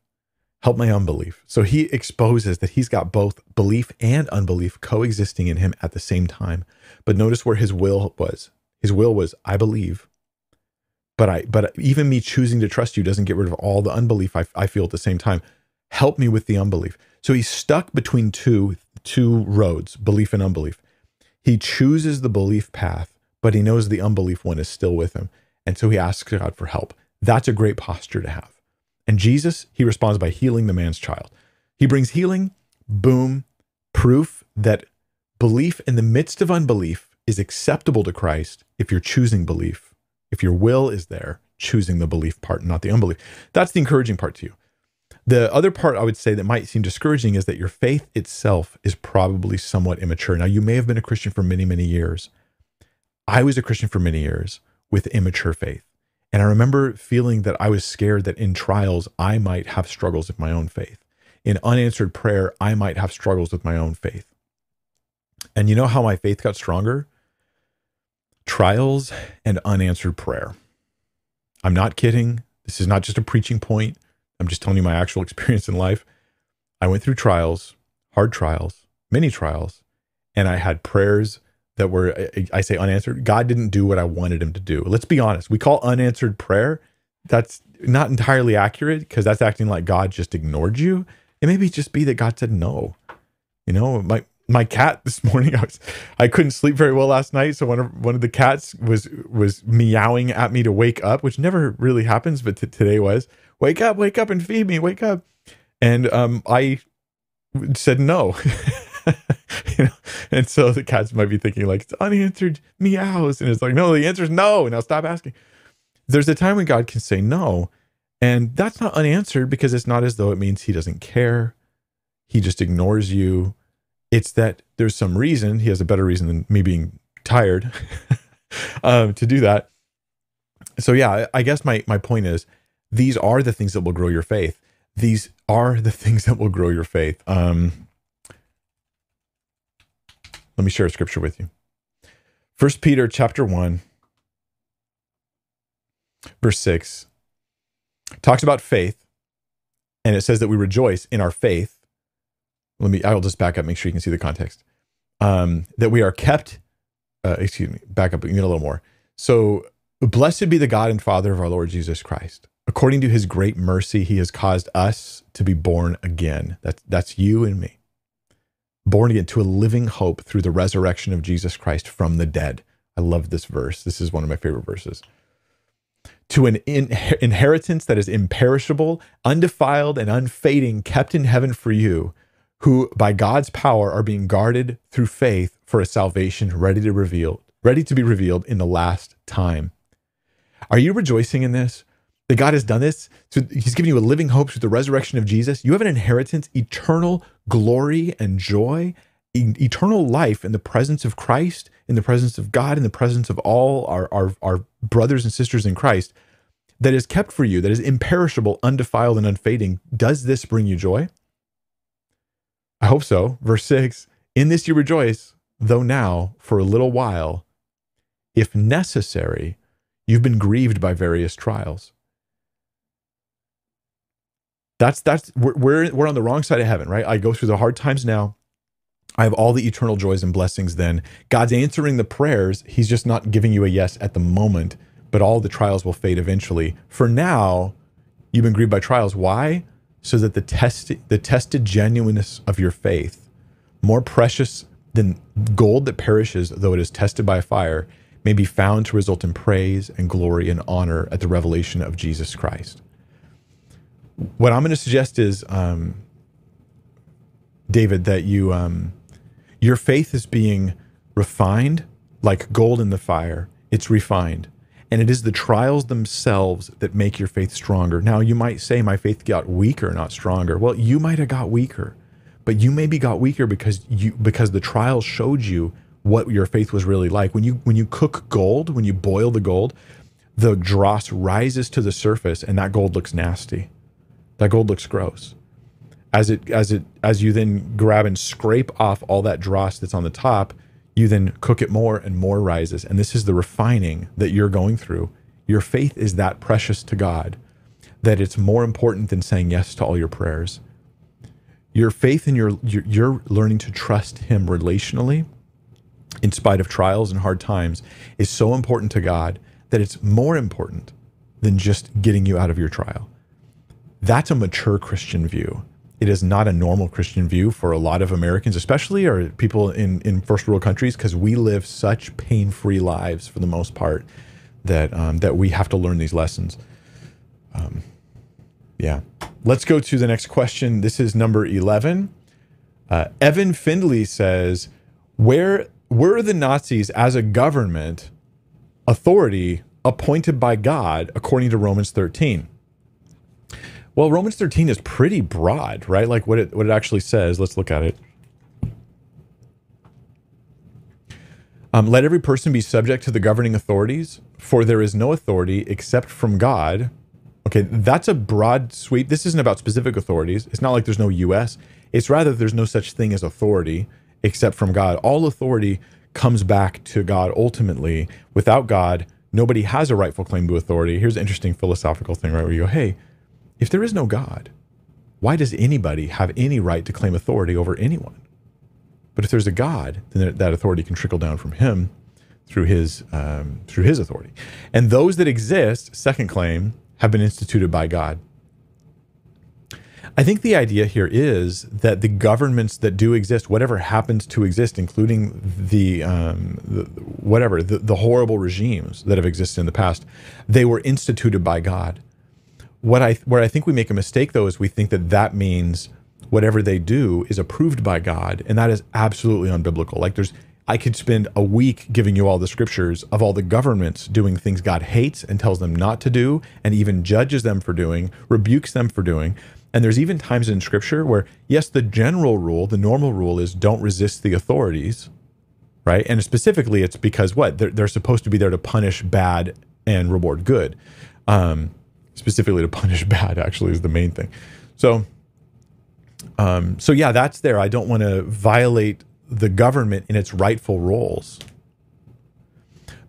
help my unbelief. So he exposes that he's got both belief and unbelief coexisting in him at the same time. But notice where his will was. His will was, I believe, but I, but even me choosing to trust you doesn't get rid of all the unbelief I, I feel at the same time. Help me with the unbelief. So he's stuck between two, two roads, belief and unbelief. He chooses the belief path, but he knows the unbelief one is still with him. And so he asks God for help. That's a great posture to have. And Jesus, he responds by healing the man's child. He brings healing, boom, proof that belief in the midst of unbelief is acceptable to Christ if you're choosing belief. If your will is there, choosing the belief part, and not the unbelief. That's the encouraging part to you. The other part I would say that might seem discouraging is that your faith itself is probably somewhat immature. Now, you may have been a Christian for many, many years. I was a Christian for many years with immature faith. And I remember feeling that I was scared that in trials, I might have struggles with my own faith. In unanswered prayer, I might have struggles with my own faith. And you know how my faith got stronger? Trials and unanswered prayer. I'm not kidding. This is not just a preaching point. I'm just telling you my actual experience in life. I went through trials, hard trials, many trials, and I had prayers that were I say unanswered. God didn't do what I wanted him to do. Let's be honest. We call unanswered prayer. That's not entirely accurate because that's acting like God just ignored you. It may be just be that God said no. You know, my my cat this morning, I was I couldn't sleep very well last night. So one of one of the cats was was meowing at me to wake up, which never really happens, but t- today was wake up, wake up and feed me, wake up. And um, I said no. you know? And so the cats might be thinking like it's unanswered meows, and it's like no, the answer is no. Now stop asking. There's a time when God can say no, and that's not unanswered because it's not as though it means He doesn't care. He just ignores you. It's that there's some reason. He has a better reason than me being tired um, to do that. So yeah, I guess my my point is these are the things that will grow your faith. These are the things that will grow your faith. Um, let me share a scripture with you. First Peter chapter 1 verse 6 talks about faith and it says that we rejoice in our faith. Let me I'll just back up make sure you can see the context. Um, that we are kept uh, excuse me, back up a little more. So blessed be the God and Father of our Lord Jesus Christ. According to his great mercy, he has caused us to be born again. That's that's you and me born again to a living hope through the resurrection of Jesus Christ from the dead. I love this verse. This is one of my favorite verses. To an in- inheritance that is imperishable, undefiled, and unfading, kept in heaven for you, who by God's power are being guarded through faith for a salvation ready to reveal, ready to be revealed in the last time. Are you rejoicing in this? That God has done this. So he's given you a living hope through the resurrection of Jesus. You have an inheritance, eternal glory and joy, e- eternal life in the presence of Christ, in the presence of God, in the presence of all our, our, our brothers and sisters in Christ that is kept for you, that is imperishable, undefiled, and unfading. Does this bring you joy? I hope so. Verse 6 In this you rejoice, though now, for a little while, if necessary, you've been grieved by various trials that's that's we're, we're we're on the wrong side of heaven, right? I go through the hard times now. I have all the eternal joys and blessings then. God's answering the prayers. He's just not giving you a yes at the moment, but all the trials will fade eventually. For now, you've been grieved by trials. Why? So that the test the tested genuineness of your faith, more precious than gold that perishes though it is tested by fire, may be found to result in praise and glory and honor at the revelation of Jesus Christ what I'm going to suggest is, um, David, that you um, your faith is being refined like gold in the fire. It's refined. And it is the trials themselves that make your faith stronger. Now, you might say, My faith got weaker, not stronger. Well, you might have got weaker, but you maybe got weaker because you because the trials showed you what your faith was really like. When you when you cook gold, when you boil the gold, the dross rises to the surface and that gold looks nasty. That gold looks gross. As it as it as you then grab and scrape off all that dross that's on the top, you then cook it more and more rises. And this is the refining that you're going through. Your faith is that precious to God that it's more important than saying yes to all your prayers. Your faith and your you're learning to trust him relationally in spite of trials and hard times is so important to God that it's more important than just getting you out of your trial. That's a mature Christian view. It is not a normal Christian view for a lot of Americans, especially or people in, in first world countries, because we live such pain free lives for the most part that um, that we have to learn these lessons. Um, yeah. Let's go to the next question. This is number 11. Uh, Evan Findley says, Where were the Nazis as a government authority appointed by God according to Romans 13? Well, Romans 13 is pretty broad, right? Like what it what it actually says. Let's look at it. Um, let every person be subject to the governing authorities, for there is no authority except from God. Okay, that's a broad sweep. This isn't about specific authorities. It's not like there's no US. It's rather there's no such thing as authority except from God. All authority comes back to God ultimately. Without God, nobody has a rightful claim to authority. Here's an interesting philosophical thing, right? Where you go, hey, if there is no God, why does anybody have any right to claim authority over anyone? But if there's a God, then that authority can trickle down from Him through His um, through His authority. And those that exist, second claim, have been instituted by God. I think the idea here is that the governments that do exist, whatever happens to exist, including the, um, the whatever the, the horrible regimes that have existed in the past, they were instituted by God. What I where I think we make a mistake though is we think that that means whatever they do is approved by God, and that is absolutely unbiblical. Like there's I could spend a week giving you all the scriptures of all the governments doing things God hates and tells them not to do, and even judges them for doing, rebukes them for doing. And there's even times in scripture where, yes, the general rule, the normal rule is don't resist the authorities, right? And specifically, it's because what? They're, they're supposed to be there to punish bad and reward good. Um, specifically, to punish bad, actually, is the main thing. So, um, so yeah, that's there. I don't want to violate the government in its rightful roles.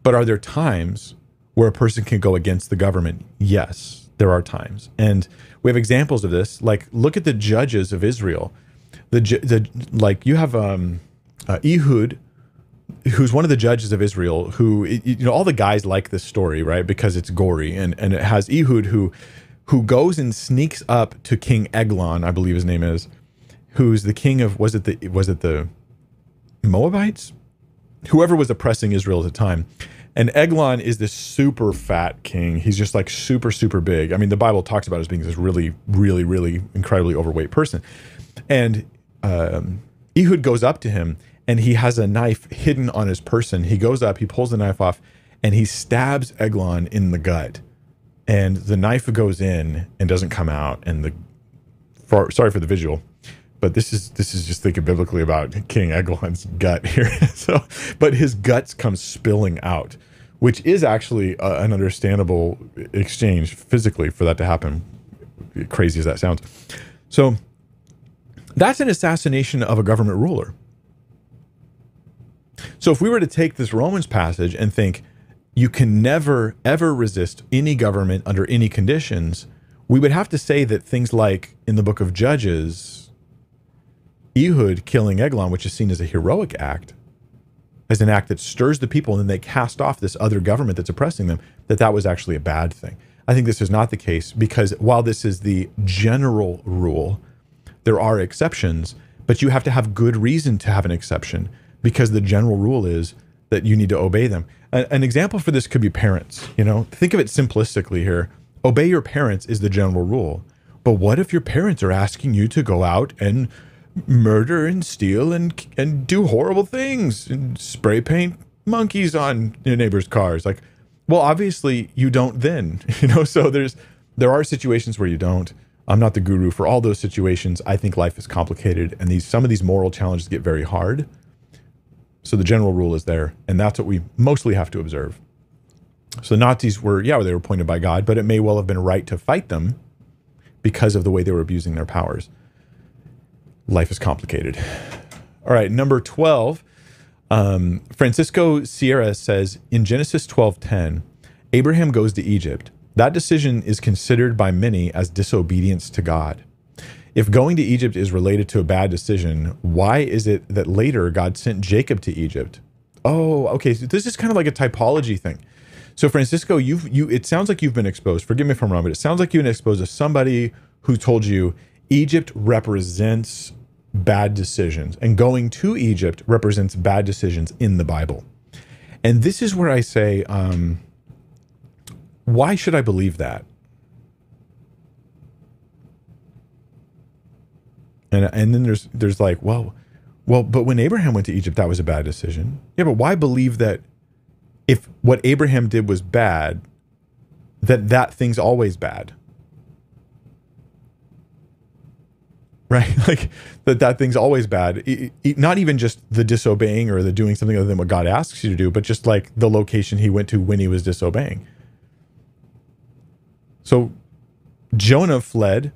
But are there times where a person can go against the government? Yes, there are times. And we have examples of this. Like, look at the judges of Israel. The, the like you have um, uh, Ehud, who's one of the judges of Israel. Who you know all the guys like this story, right? Because it's gory, and and it has Ehud who who goes and sneaks up to King Eglon, I believe his name is, who's the king of was it the was it the Moabites? Whoever was oppressing Israel at the time. And Eglon is this super fat king. He's just like super, super big. I mean, the Bible talks about as being this really, really, really incredibly overweight person. And um, Ehud goes up to him and he has a knife hidden on his person. He goes up, he pulls the knife off, and he stabs Eglon in the gut. And the knife goes in and doesn't come out. And the, for, sorry for the visual, but this is this is just thinking biblically about King Eglon's gut here. so, but his guts come spilling out, which is actually uh, an understandable exchange physically for that to happen. Crazy as that sounds. So, that's an assassination of a government ruler. So, if we were to take this Romans passage and think you can never ever resist any government under any conditions, we would have to say that things like in the book of Judges Ehud killing Eglon, which is seen as a heroic act, as an act that stirs the people and then they cast off this other government that's oppressing them, that that was actually a bad thing. I think this is not the case because while this is the general rule, there are exceptions, but you have to have good reason to have an exception because the general rule is that you need to obey them. An example for this could be parents. You know, think of it simplistically here. Obey your parents is the general rule. But what if your parents are asking you to go out and murder and steal and and do horrible things and spray paint monkeys on your neighbors' cars. Like, well, obviously you don't then, you know. So there's there are situations where you don't. I'm not the guru for all those situations. I think life is complicated, and these some of these moral challenges get very hard. So the general rule is there, and that's what we mostly have to observe. So the Nazis were, yeah, they were appointed by God, but it may well have been right to fight them because of the way they were abusing their powers life is complicated. All right, number 12. Um, Francisco Sierra says in Genesis 12:10, Abraham goes to Egypt. That decision is considered by many as disobedience to God. If going to Egypt is related to a bad decision, why is it that later God sent Jacob to Egypt? Oh, okay. So this is kind of like a typology thing. So Francisco, you've you it sounds like you've been exposed. Forgive me if I'm wrong, but it sounds like you've been exposed to somebody who told you Egypt represents bad decisions, and going to Egypt represents bad decisions in the Bible. And this is where I say, um, why should I believe that? And and then there's there's like, well, well, but when Abraham went to Egypt, that was a bad decision. Yeah, but why believe that if what Abraham did was bad, that that thing's always bad? right? Like that that thing's always bad. It, it, not even just the disobeying or the doing something other than what God asks you to do, but just like the location he went to when he was disobeying. So Jonah fled.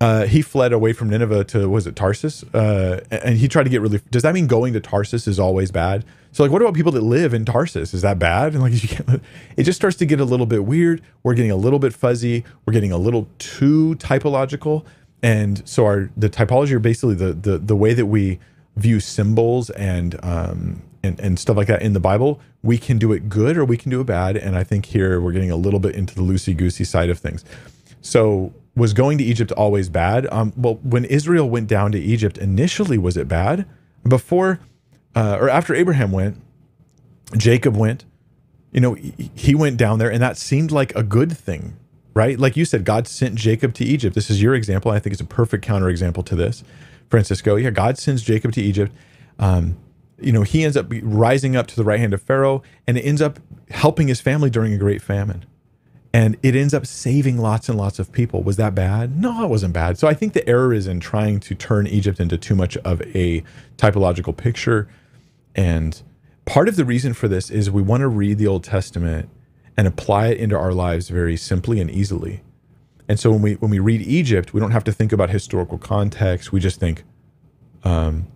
Uh, he fled away from Nineveh to was it Tarsus? Uh, and he tried to get really. Does that mean going to Tarsus is always bad? So like, what about people that live in Tarsus? Is that bad? And like, you can't, it just starts to get a little bit weird. We're getting a little bit fuzzy. We're getting a little too typological. And so our the typology are basically the the the way that we view symbols and um and, and stuff like that in the Bible, we can do it good or we can do it bad. And I think here we're getting a little bit into the loosey goosey side of things. So was going to Egypt always bad? Um, well, when Israel went down to Egypt, initially was it bad? Before uh, or after Abraham went, Jacob went. You know, he went down there, and that seemed like a good thing, right? Like you said, God sent Jacob to Egypt. This is your example. I think it's a perfect counterexample to this, Francisco. Yeah, God sends Jacob to Egypt. Um, you know, he ends up rising up to the right hand of Pharaoh, and it ends up helping his family during a great famine and it ends up saving lots and lots of people. Was that bad? No, it wasn't bad. So I think the error is in trying to turn Egypt into too much of a typological picture. And part of the reason for this is we want to read the Old Testament and apply it into our lives very simply and easily. And so when we when we read Egypt, we don't have to think about historical context. We just think, um,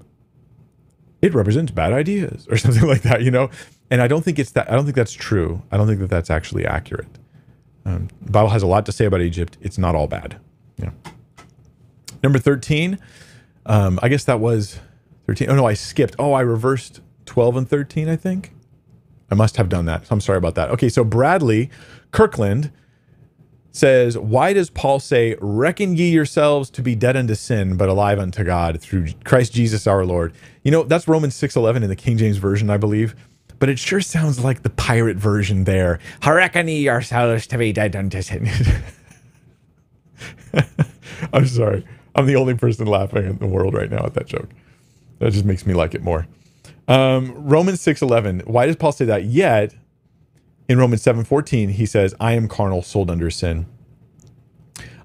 it represents bad ideas or something like that, you know. And I don't think it's that. I don't think that's true. I don't think that that's actually accurate. Um, the Bible has a lot to say about Egypt. It's not all bad. Yeah. Number 13, um, I guess that was 13. Oh, no, I skipped. Oh, I reversed 12 and 13, I think. I must have done that. I'm sorry about that. Okay, so Bradley Kirkland says, Why does Paul say, Reckon ye yourselves to be dead unto sin, but alive unto God through Christ Jesus our Lord? You know, that's Romans 6.11 in the King James Version, I believe but it sure sounds like the pirate version there. Reckon yourselves to be. I'm sorry. I'm the only person laughing in the world right now at that joke. That just makes me like it more. Um, Romans 6:11. Why does Paul say that? Yet in Romans 7:14 he says, "I am carnal, sold under sin."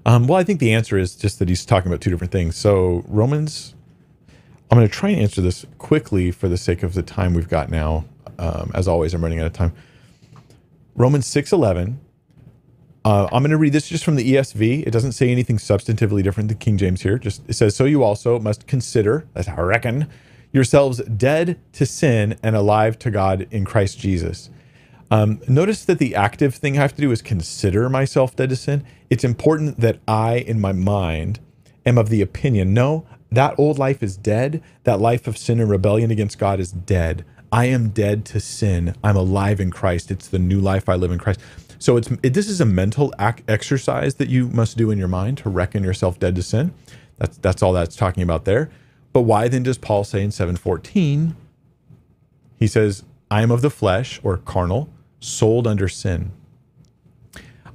Um, well, I think the answer is just that he's talking about two different things. So Romans, I'm going to try and answer this quickly for the sake of the time we've got now. Um, as always, I'm running out of time. Romans 6:11. Uh, I'm going to read this just from the ESV. It doesn't say anything substantively different than King James here. Just it says, "So you also must consider, that's how I reckon, yourselves dead to sin and alive to God in Christ Jesus." Um, notice that the active thing I have to do is consider myself dead to sin. It's important that I, in my mind, am of the opinion, no, that old life is dead. That life of sin and rebellion against God is dead. I am dead to sin. I'm alive in Christ. It's the new life I live in Christ. So it's it, this is a mental ac- exercise that you must do in your mind to reckon yourself dead to sin. That's that's all that's talking about there. But why then does Paul say in 7:14 he says, "I am of the flesh or carnal, sold under sin."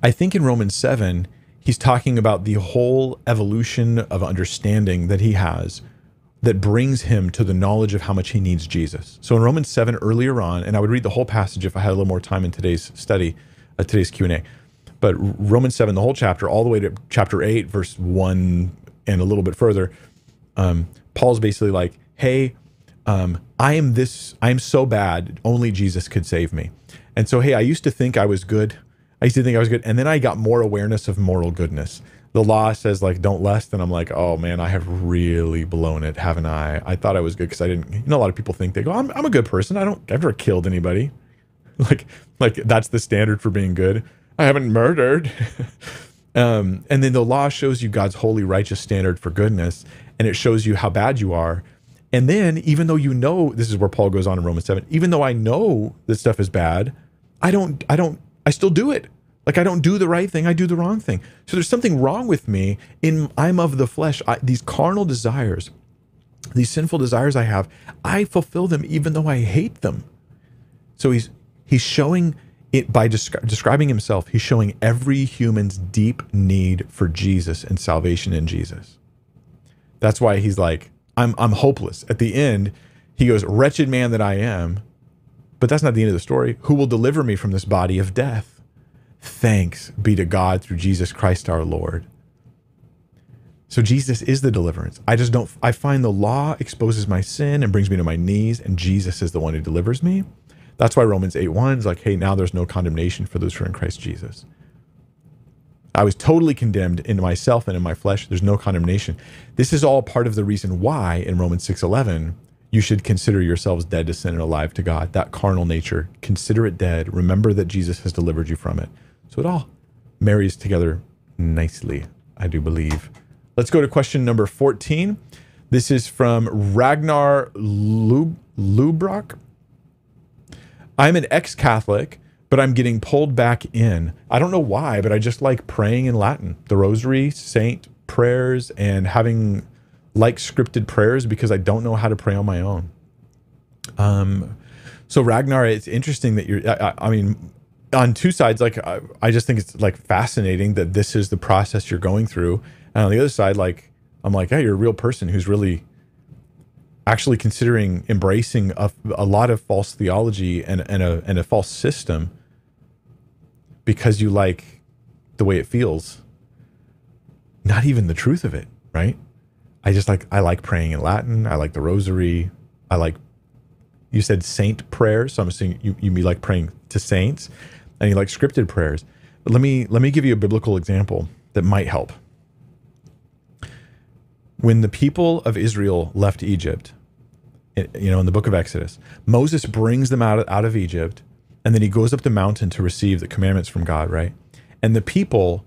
I think in Romans 7 he's talking about the whole evolution of understanding that he has that brings him to the knowledge of how much he needs Jesus. So in Romans 7 earlier on, and I would read the whole passage if I had a little more time in today's study, uh, today's Q&A. But Romans 7 the whole chapter all the way to chapter 8 verse 1 and a little bit further, um, Paul's basically like, "Hey, um, I am this I am so bad, only Jesus could save me." And so, hey, I used to think I was good. I used to think I was good, and then I got more awareness of moral goodness the law says like don't lust. And i'm like oh man i have really blown it haven't i? I thought i was good because i didn't you know a lot of people think they go I'm, I'm a good person. I don't I've never killed anybody. Like like that's the standard for being good. I haven't murdered. Um, and then the law shows you god's holy righteous standard for goodness and it shows you how bad you are. And then even though you know this is where paul goes on in romans 7 even though i know this stuff is bad i don't i don't i still do it like I don't do the right thing, I do the wrong thing. So there's something wrong with me in I'm of the flesh. I, these carnal desires, these sinful desires I have, I fulfill them even though I hate them. So he's he's showing it by descri- describing himself. He's showing every human's deep need for Jesus and salvation in Jesus. That's why he's like, I'm I'm hopeless. At the end, he goes, "Wretched man that I am." But that's not the end of the story. Who will deliver me from this body of death? Thanks be to God through Jesus Christ our Lord. So Jesus is the deliverance. I just don't, I find the law exposes my sin and brings me to my knees, and Jesus is the one who delivers me. That's why Romans 8 1 is like, hey, now there's no condemnation for those who are in Christ Jesus. I was totally condemned in myself and in my flesh. There's no condemnation. This is all part of the reason why in Romans 6:11 you should consider yourselves dead to sin and alive to God. That carnal nature, consider it dead. Remember that Jesus has delivered you from it. So it all marries together nicely, I do believe. Let's go to question number 14. This is from Ragnar Lub- Lubrock. I'm an ex Catholic, but I'm getting pulled back in. I don't know why, but I just like praying in Latin, the rosary, saint prayers, and having like scripted prayers because I don't know how to pray on my own. Um, so Ragnar, it's interesting that you're. I, I mean, on two sides, like I, I, just think it's like fascinating that this is the process you're going through, and on the other side, like I'm like, yeah, you're a real person who's really actually considering embracing a, a lot of false theology and, and a and a false system because you like the way it feels. Not even the truth of it right? I just like i like praying in latin. I like the rosary. I like you said saint prayers so i'm assuming you, you mean like praying to saints and you like scripted prayers but let me let me give you a biblical example that might help when the people of israel left egypt you know, in the book of Exodus. Moses brings them out of, out of Egypt, and then he goes up the mountain to receive the commandments from God, right? And the people,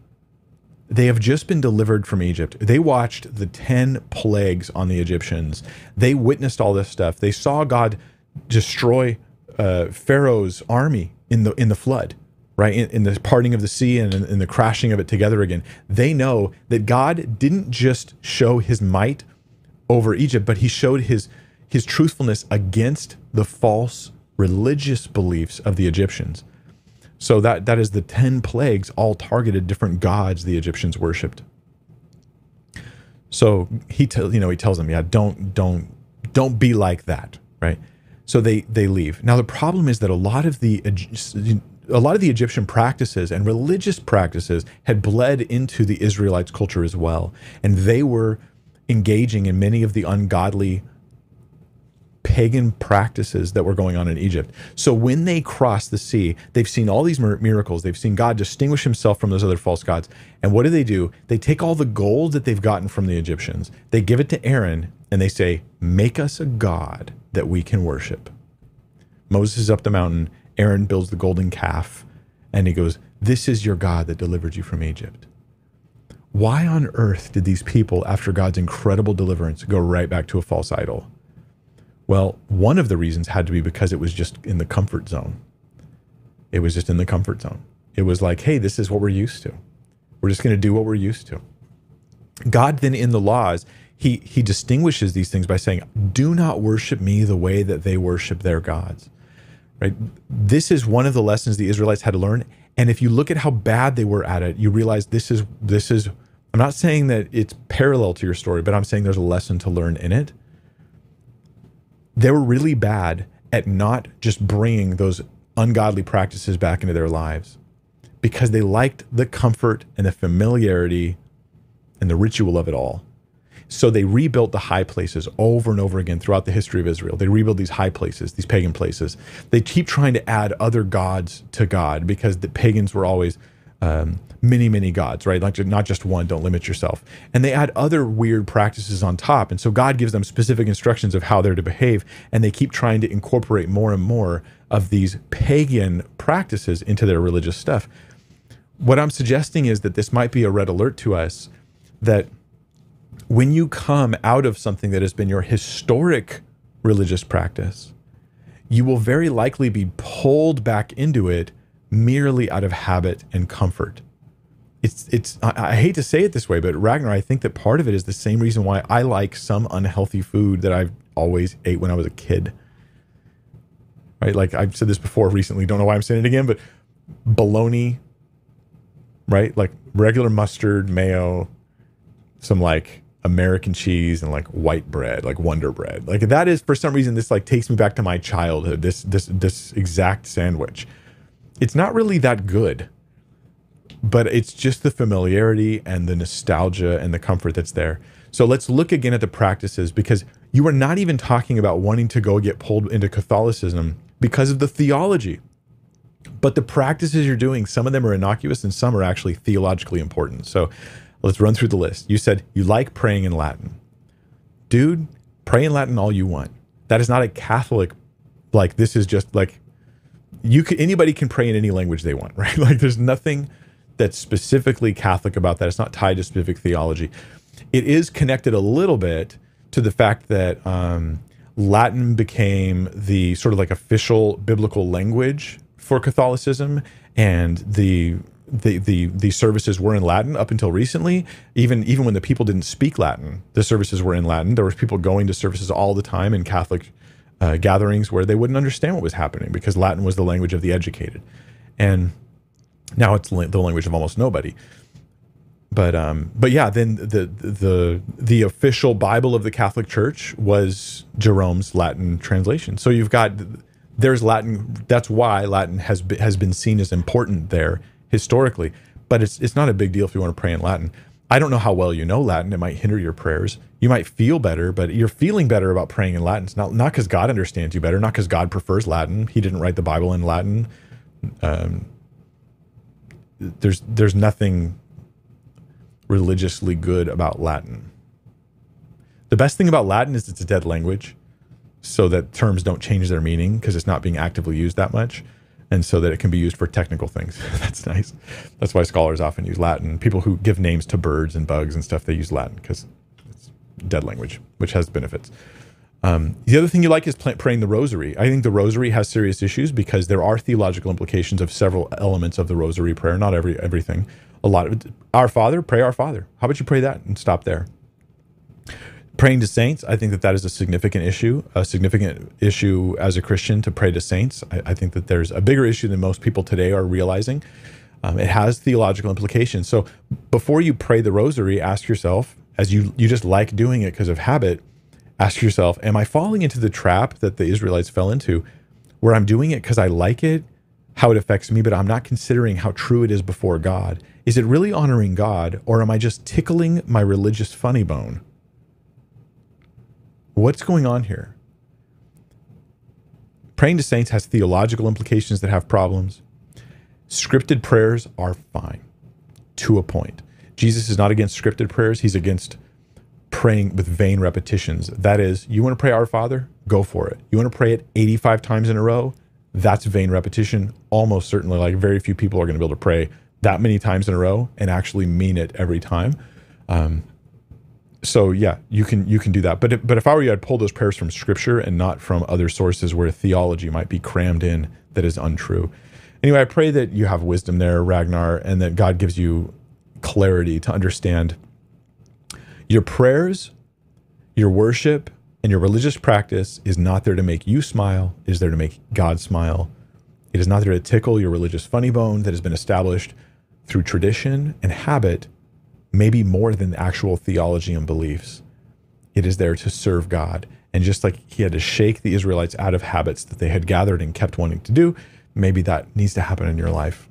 they have just been delivered from Egypt. They watched the 10 plagues on the Egyptians. They witnessed all this stuff. They saw God destroy uh, Pharaoh's army in the in the flood, right? In, in the parting of the sea and in, in the crashing of it together again. They know that God didn't just show his might over Egypt, but he showed his his truthfulness against the false religious beliefs of the Egyptians. So that that is the 10 plagues all targeted different gods the Egyptians worshipped. So he tells you know he tells them, yeah, don't don't don't be like that, right? So they they leave. Now the problem is that a lot of the a lot of the Egyptian practices and religious practices had bled into the Israelites' culture as well, and they were engaging in many of the ungodly pagan practices that were going on in Egypt. So when they cross the sea, they've seen all these miracles. They've seen God distinguish himself from those other false gods. And what do they do? They take all the gold that they've gotten from the Egyptians, they give it to Aaron, and they say, Make us a God that we can worship. Moses is up the mountain. Aaron builds the golden calf, and he goes, This is your God that delivered you from Egypt. Why on earth did these people, after God's incredible deliverance, go right back to a false idol? Well, one of the reasons had to be because it was just in the comfort zone. It was just in the comfort zone. It was like, hey, this is what we're used to. We're just going to do what we're used to. God then in the laws, he he distinguishes these things by saying, "Do not worship me the way that they worship their gods." Right? This is one of the lessons the Israelites had to learn, and if you look at how bad they were at it, you realize this is this is I'm not saying that it's parallel to your story, but I'm saying there's a lesson to learn in it they were really bad at not just bringing those ungodly practices back into their lives because they liked the comfort and the familiarity and the ritual of it all. So they rebuilt the high places over and over again throughout the history of Israel. They rebuild these high places, these pagan places. They keep trying to add other gods to God because the pagans were always um, many, many gods, right? Like not just one, don't limit yourself. And they add other weird practices on top. And so God gives them specific instructions of how they're to behave. And they keep trying to incorporate more and more of these pagan practices into their religious stuff. What I'm suggesting is that this might be a red alert to us that when you come out of something that has been your historic religious practice, you will very likely be pulled back into it merely out of habit and comfort it's it's I, I, hate to say it this way, but Ragnar, I think that part of it is the same reason why I like some unhealthy food that I've always ate when I was a kid. Right? Like I've said this before recently, don't know why I'm saying it again, but bologna, right? Like regular mustard, mayo, some like American cheese and like white bread, like Wonder Bread. Like that is for some reason this like takes me back to my childhood. This this this exact sandwich. It's not really that good but it's just the familiarity and the nostalgia and the comfort that's there. So let's look again at the practices because you are not even talking about wanting to go get pulled into Catholicism because of the theology. But the practices you're doing, some of them are innocuous and some are actually theologically important. So let's run through the list. You said you like praying in Latin. Dude, pray in Latin all you want. That is not a Catholic, like, this is just like, you can, anybody can pray in any language they want, right? Like, there's nothing that's specifically Catholic about that. It's not tied to specific theology. It is connected a little bit to the fact that um, Latin became the sort of like official biblical language for Catholicism, and the the the the services were in Latin up until recently. Even even when the people didn't speak Latin, the services were in Latin. There was people going to services all the time in Catholic uh, gatherings where they wouldn't understand what was happening because Latin was the language of the educated, and now it's the language of almost nobody. But um, but yeah, then the the the official Bible of the Catholic Church was Jerome's Latin translation. So you've got there's Latin. That's why Latin has been, has been seen as important there historically. But it's it's not a big deal if you want to pray in Latin. I don't know how well you know Latin. It might hinder your prayers. You might feel better, but you're feeling better about praying in Latin. It's not not because God understands you better, not because God prefers Latin. He didn't write the Bible in Latin. Um, there's there's nothing religiously good about Latin. The best thing about Latin is it's a dead language, so that terms don't change their meaning because it's not being actively used that much, and so that it can be used for technical things. That's nice. That's why scholars often use Latin. People who give names to birds and bugs and stuff, they use Latin because it's dead language, which has benefits. Um, the other thing you like is praying the rosary. I think the rosary has serious issues because there are theological implications of several elements of the rosary prayer, not every everything. A lot of it, Our Father, pray Our Father. How about you pray that and stop there? Praying to saints, I think that that is a significant issue, a significant issue as a Christian to pray to saints. I, I think that there's a bigger issue than most people today are realizing. Um, it has theological implications. So before you pray the rosary, ask yourself, as you you just like doing it because of habit ask yourself, am I falling into the trap that the Israelites fell into where I'm doing it because I like it, how it affects me, but I'm not considering how true it is before God? Is it really honoring God, or am I just tickling my religious funny bone? What's going on here? Praying to saints has theological implications that have problems. Scripted prayers are fine to a point. Jesus is not against scripted prayers, he's against praying with vain repetitions. That is, you want to pray Our Father? Go for it. You want to pray it 85 times in a row? That's vain repetition. Almost certainly, like very few people are going to be able to pray that many times in a row and actually mean it every time. Um, so yeah, you can you can do that. But but if I were you, I'd pull those prayers from Scripture and not from other sources where theology might be crammed in that is untrue. Anyway, I pray that you have wisdom there, Ragnar, and that God gives you clarity to understand your prayers, your worship, and your religious practice is not there to make you smile, it is there to make God smile. It is not there to tickle your religious funny bone that has been established through tradition and habit, maybe more than actual theology and beliefs. It is there to serve God. And just like he had to shake the Israelites out of habits that they had gathered and kept wanting to do, maybe that needs to happen in your life.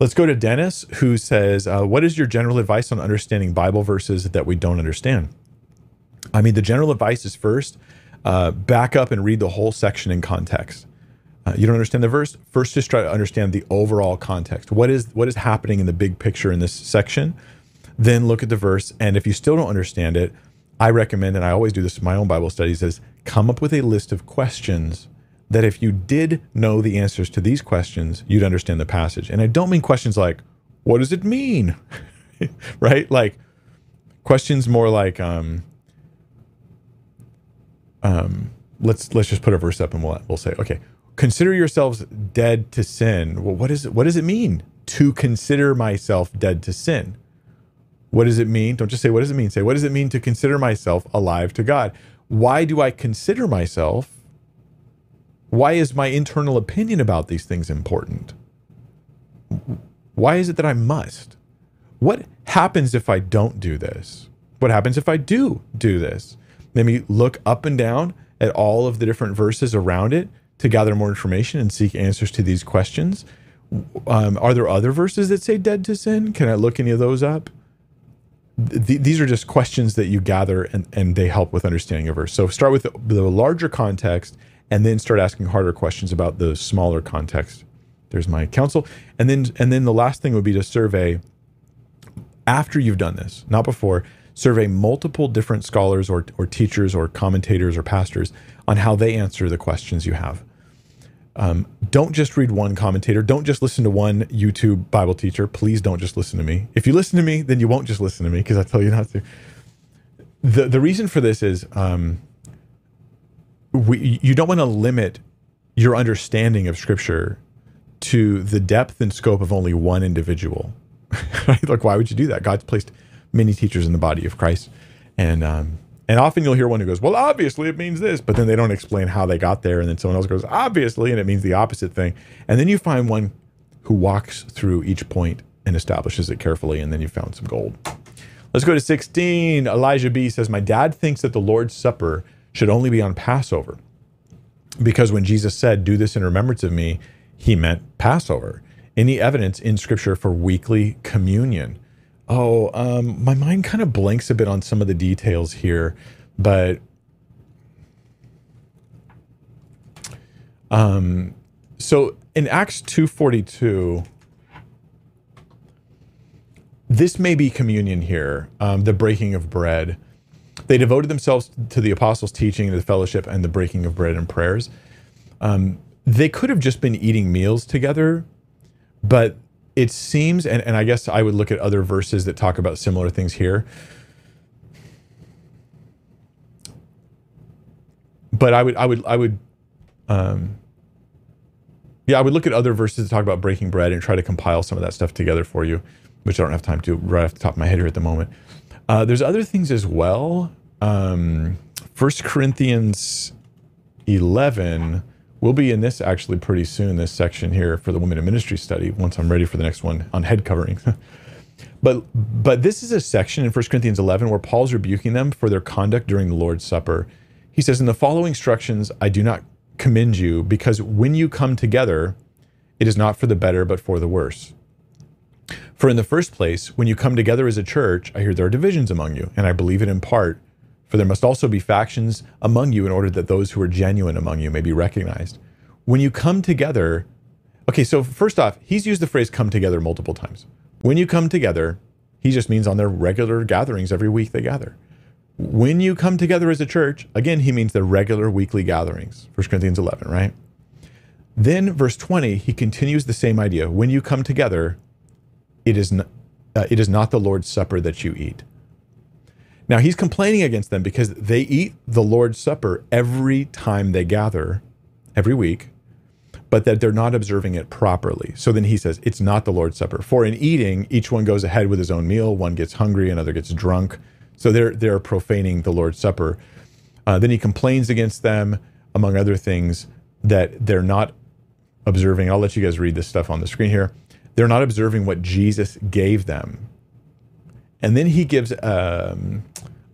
Let's go to Dennis, who says, uh, What is your general advice on understanding Bible verses that we don't understand? I mean, the general advice is first, uh, back up and read the whole section in context. Uh, you don't understand the verse? First, just try to understand the overall context. What is what is happening in the big picture in this section? Then look at the verse, and if you still don't understand it, I recommend, and I always do this in my own Bible studies, is come up with a list of questions that if you did know the answers to these questions, you'd understand the passage. And I don't mean questions like, what does it mean? right? Like questions more like, um, um, let's let's just put a verse up and we'll we'll say, okay, consider yourselves dead to sin. Well, what is it, what does it mean to consider myself dead to sin? What does it mean? Don't just say what does it mean. Say what does it mean to consider myself alive to God? Why do I consider myself why is my internal opinion about these things important? Why is it that I must? What happens if I don't do this? What happens if I do do this? Let me look up and down at all of the different verses around it to gather more information and seek answers to these questions. Um, are there other verses that say dead to sin? Can I look any of those up? Th- these are just questions that you gather and, and they help with understanding a verse. So start with the, the larger context and then start asking harder questions about the smaller context. There's my counsel. And then and then the last thing would be to survey after you've done this, not before, survey multiple different scholars or, or teachers or commentators or pastors on how they answer the questions you have. Um, don't just read one commentator. Don't just listen to one YouTube Bible teacher. Please don't just listen to me. If you listen to me, then you won't just listen to me because I tell you not to. The the reason for this is um, we you don't want to limit your understanding of Scripture to the depth and scope of only one individual. Like, why would you do that? God's placed many teachers in the body of Christ, and um, and often you'll hear one who goes, Well, obviously it means this, but then they don't explain how they got there. And then someone else goes, Obviously, and it means the opposite thing. And then you find one who walks through each point and establishes it carefully. And then you found some gold. Let's go to 16. Elijah B says, My dad thinks that the Lord's Supper should only be on Passover. Because when Jesus said, Do this in remembrance of me, he meant Passover. Any evidence in scripture for weekly communion? Oh, um, my mind kind of blanks a bit on some of the details here, but um, so in Acts two forty two, this may be communion here, um, the breaking of bread. They devoted themselves to the apostles' teaching, the fellowship, and the breaking of bread and prayers. Um, they could have just been eating meals together, but it seems, and, and I guess I would look at other verses that talk about similar things here. But I would, I would, I would, um, yeah, I would look at other verses that talk about breaking bread and try to compile some of that stuff together for you, which I don't have time to right off the top of my head here at the moment. Uh, there's other things as well. Um, First Corinthians 11 We'll be in this actually pretty soon, this section here for the Women in Ministry study, once I'm ready for the next one on head covering. but but this is a section in 1 Corinthians 11 where Paul's rebuking them for their conduct during the Lord's Supper. He says, In the following instructions, I do not commend you, because when you come together, it is not for the better, but for the worse. For in the first place, when you come together as a church, I hear there are divisions among you, and I believe it in part for there must also be factions among you in order that those who are genuine among you may be recognized. When you come together, okay, so first off, he's used the phrase come together multiple times. When you come together, he just means on their regular gatherings every week they gather. When you come together as a church, again, he means the regular weekly gatherings. 1 Corinthians 11, right? Then, verse 20, he continues the same idea. When you come together, it is, uh, it is not the Lord's Supper that you eat. Now he's complaining against them because they eat the Lord's Supper every time they gather, every week, but that they're not observing it properly. So then he says, it's not the Lord's Supper. For in eating, each one goes ahead with his own meal. One gets hungry, another gets drunk. So they're they're profaning the Lord's Supper. Uh, then he complains against them, among other things, that they're not observing. I'll let you guys read this stuff on the screen here. They're not observing what Jesus gave them. And then he gives um,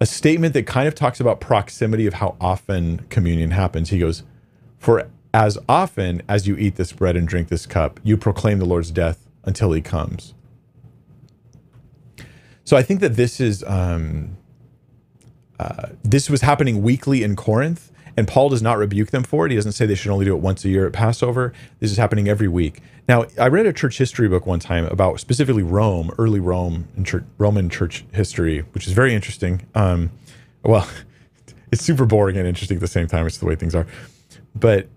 a statement that kind of talks about proximity of how often communion happens. He goes, For as often as you eat this bread and drink this cup, you proclaim the Lord's death until he comes. So I think that this is um, uh, this was happening weekly in Corinth, and Paul does not rebuke them for it. He doesn't say they should only do it once a year at Passover. This is happening every week. Now, I read a church history book one time about specifically Rome, early Rome and church, Roman church history, which is very interesting. Um, well, it's super boring and interesting at the same time. It's the way things are. But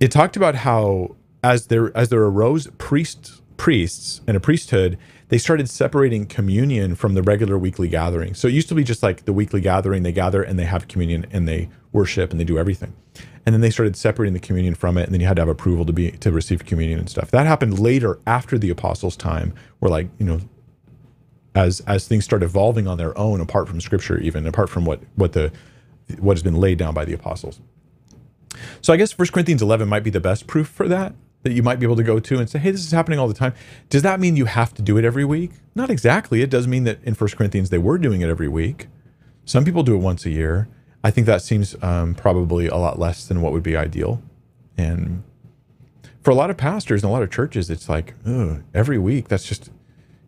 it talked about how as there as there arose priests priests and a priesthood, they started separating communion from the regular weekly gathering. So it used to be just like the weekly gathering, they gather and they have communion and they worship and they do everything. And then they started separating the communion from it, and then you had to have approval to be to receive communion and stuff. That happened later after the apostles' time, where like, you know, as as things start evolving on their own, apart from scripture, even apart from what what the what has been laid down by the apostles. So I guess 1 Corinthians 11 might be the best proof for that that you might be able to go to and say, hey, this is happening all the time. Does that mean you have to do it every week? Not exactly. It does mean that in First Corinthians they were doing it every week. Some people do it once a year. I think that seems um, probably a lot less than what would be ideal. And for a lot of pastors and a lot of churches, it's like every week. That's just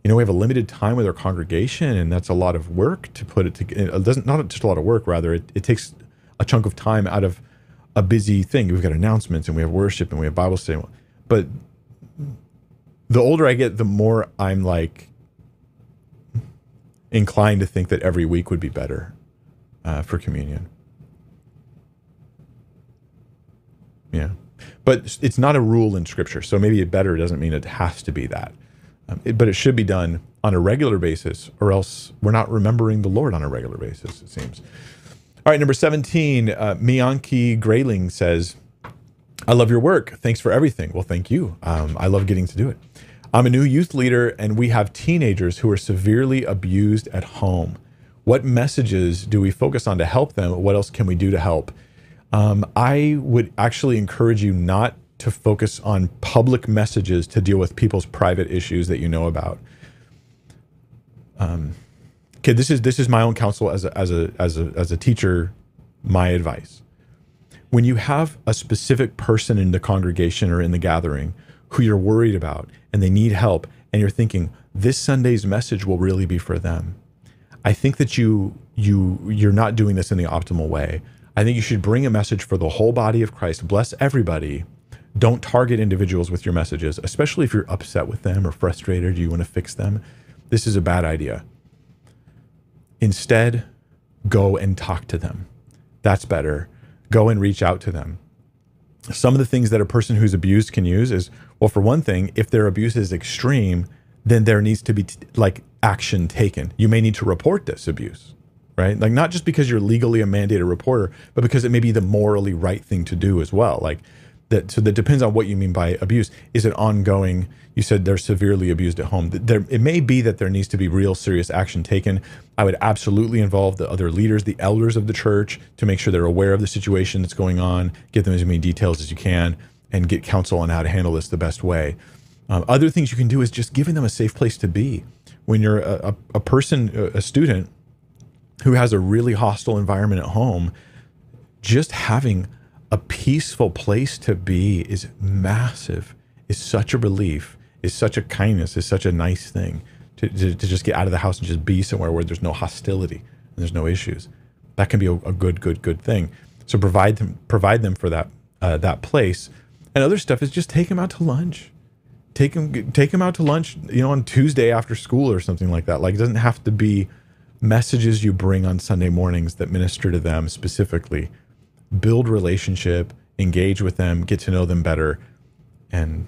you know we have a limited time with our congregation, and that's a lot of work to put it together. It doesn't not just a lot of work, rather it, it takes a chunk of time out of a busy thing. We've got announcements and we have worship and we have Bible study, but the older I get, the more I'm like inclined to think that every week would be better uh, for communion. Yeah. But it's not a rule in scripture. So maybe it better doesn't mean it has to be that. Um, it, but it should be done on a regular basis, or else we're not remembering the Lord on a regular basis, it seems. All right, number 17, uh, Miyanki Grayling says, I love your work. Thanks for everything. Well, thank you. Um, I love getting to do it. I'm a new youth leader, and we have teenagers who are severely abused at home. What messages do we focus on to help them? What else can we do to help? Um, I would actually encourage you not to focus on public messages to deal with people's private issues that you know about. Um, okay, this is this is my own counsel as a as a as a as a teacher. My advice: when you have a specific person in the congregation or in the gathering who you're worried about and they need help, and you're thinking this Sunday's message will really be for them, I think that you you you're not doing this in the optimal way. I think you should bring a message for the whole body of Christ. Bless everybody. Don't target individuals with your messages, especially if you're upset with them or frustrated, you want to fix them. This is a bad idea. Instead, go and talk to them. That's better. Go and reach out to them. Some of the things that a person who's abused can use is well, for one thing, if their abuse is extreme, then there needs to be t- like action taken. You may need to report this abuse right? Like not just because you're legally a mandated reporter, but because it may be the morally right thing to do as well. Like that. So that depends on what you mean by abuse. Is it ongoing? You said they're severely abused at home. There, it may be that there needs to be real serious action taken. I would absolutely involve the other leaders, the elders of the church, to make sure they're aware of the situation that's going on. Get them as many details as you can, and get counsel on how to handle this the best way. Um, other things you can do is just giving them a safe place to be. When you're a, a, person, a student who has a really hostile environment at home, just having a peaceful place to be is massive, is such a relief, is such a kindness, is such a nice thing to, to, to just get out of the house and just be somewhere where there's no hostility and there's no issues. That can be a, a good, good, good thing. So provide them, provide them for that, uh, that place. And other stuff is just take them out to lunch. Take them, take them out to lunch, you know, on Tuesday after school or something like that. Like it doesn't have to be messages you bring on Sunday mornings that minister to them specifically. Build relationship, engage with them, get to know them better, and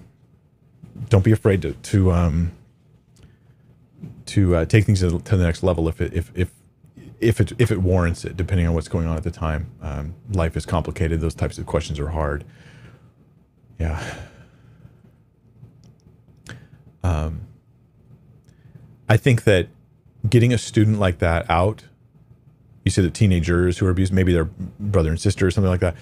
don't be afraid to to um, to uh, take things to the, to the next level if it if if if it if it warrants it, depending on what's going on at the time. Um, life is complicated; those types of questions are hard. Yeah. Um, I think that getting a student like that out you said that teenagers who are abused maybe their brother and sister or something like that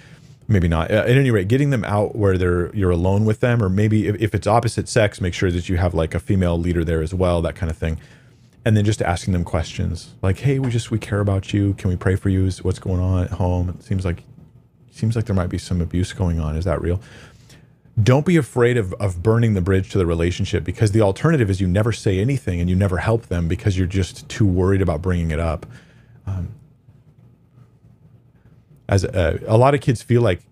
maybe not. At any rate getting them out where they're you're alone with them or maybe if, if it's opposite sex make sure that you have like a female leader there as well that kind of thing. And then just asking them questions like hey we just we care about you. Can we pray for you? What's going on at home? It seems like seems like there might be some abuse going on. Is that real don't be afraid of, of burning the bridge to the relationship because the alternative is you never say anything and you never help them because you're just too worried about bringing it up. Um, as a, a lot of kids feel like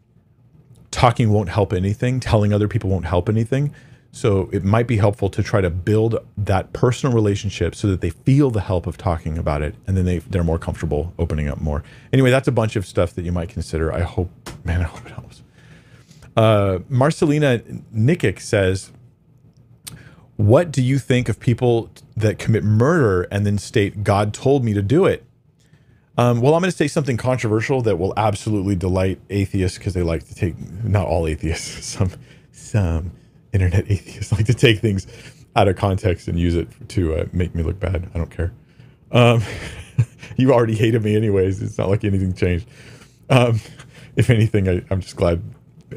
talking won't help anything, telling other people won't help anything. So it might be helpful to try to build that personal relationship so that they feel the help of talking about it and then they, they're more comfortable opening up more. Anyway, that's a bunch of stuff that you might consider. I hope, man, I hope it helps. Uh, Marcelina Nikic says, What do you think of people that commit murder and then state, God told me to do it? Um, well, I'm going to say something controversial that will absolutely delight atheists because they like to take, not all atheists, some, some internet atheists like to take things out of context and use it to uh, make me look bad. I don't care. Um, you already hated me anyways. It's not like anything changed. Um, if anything, I, am just glad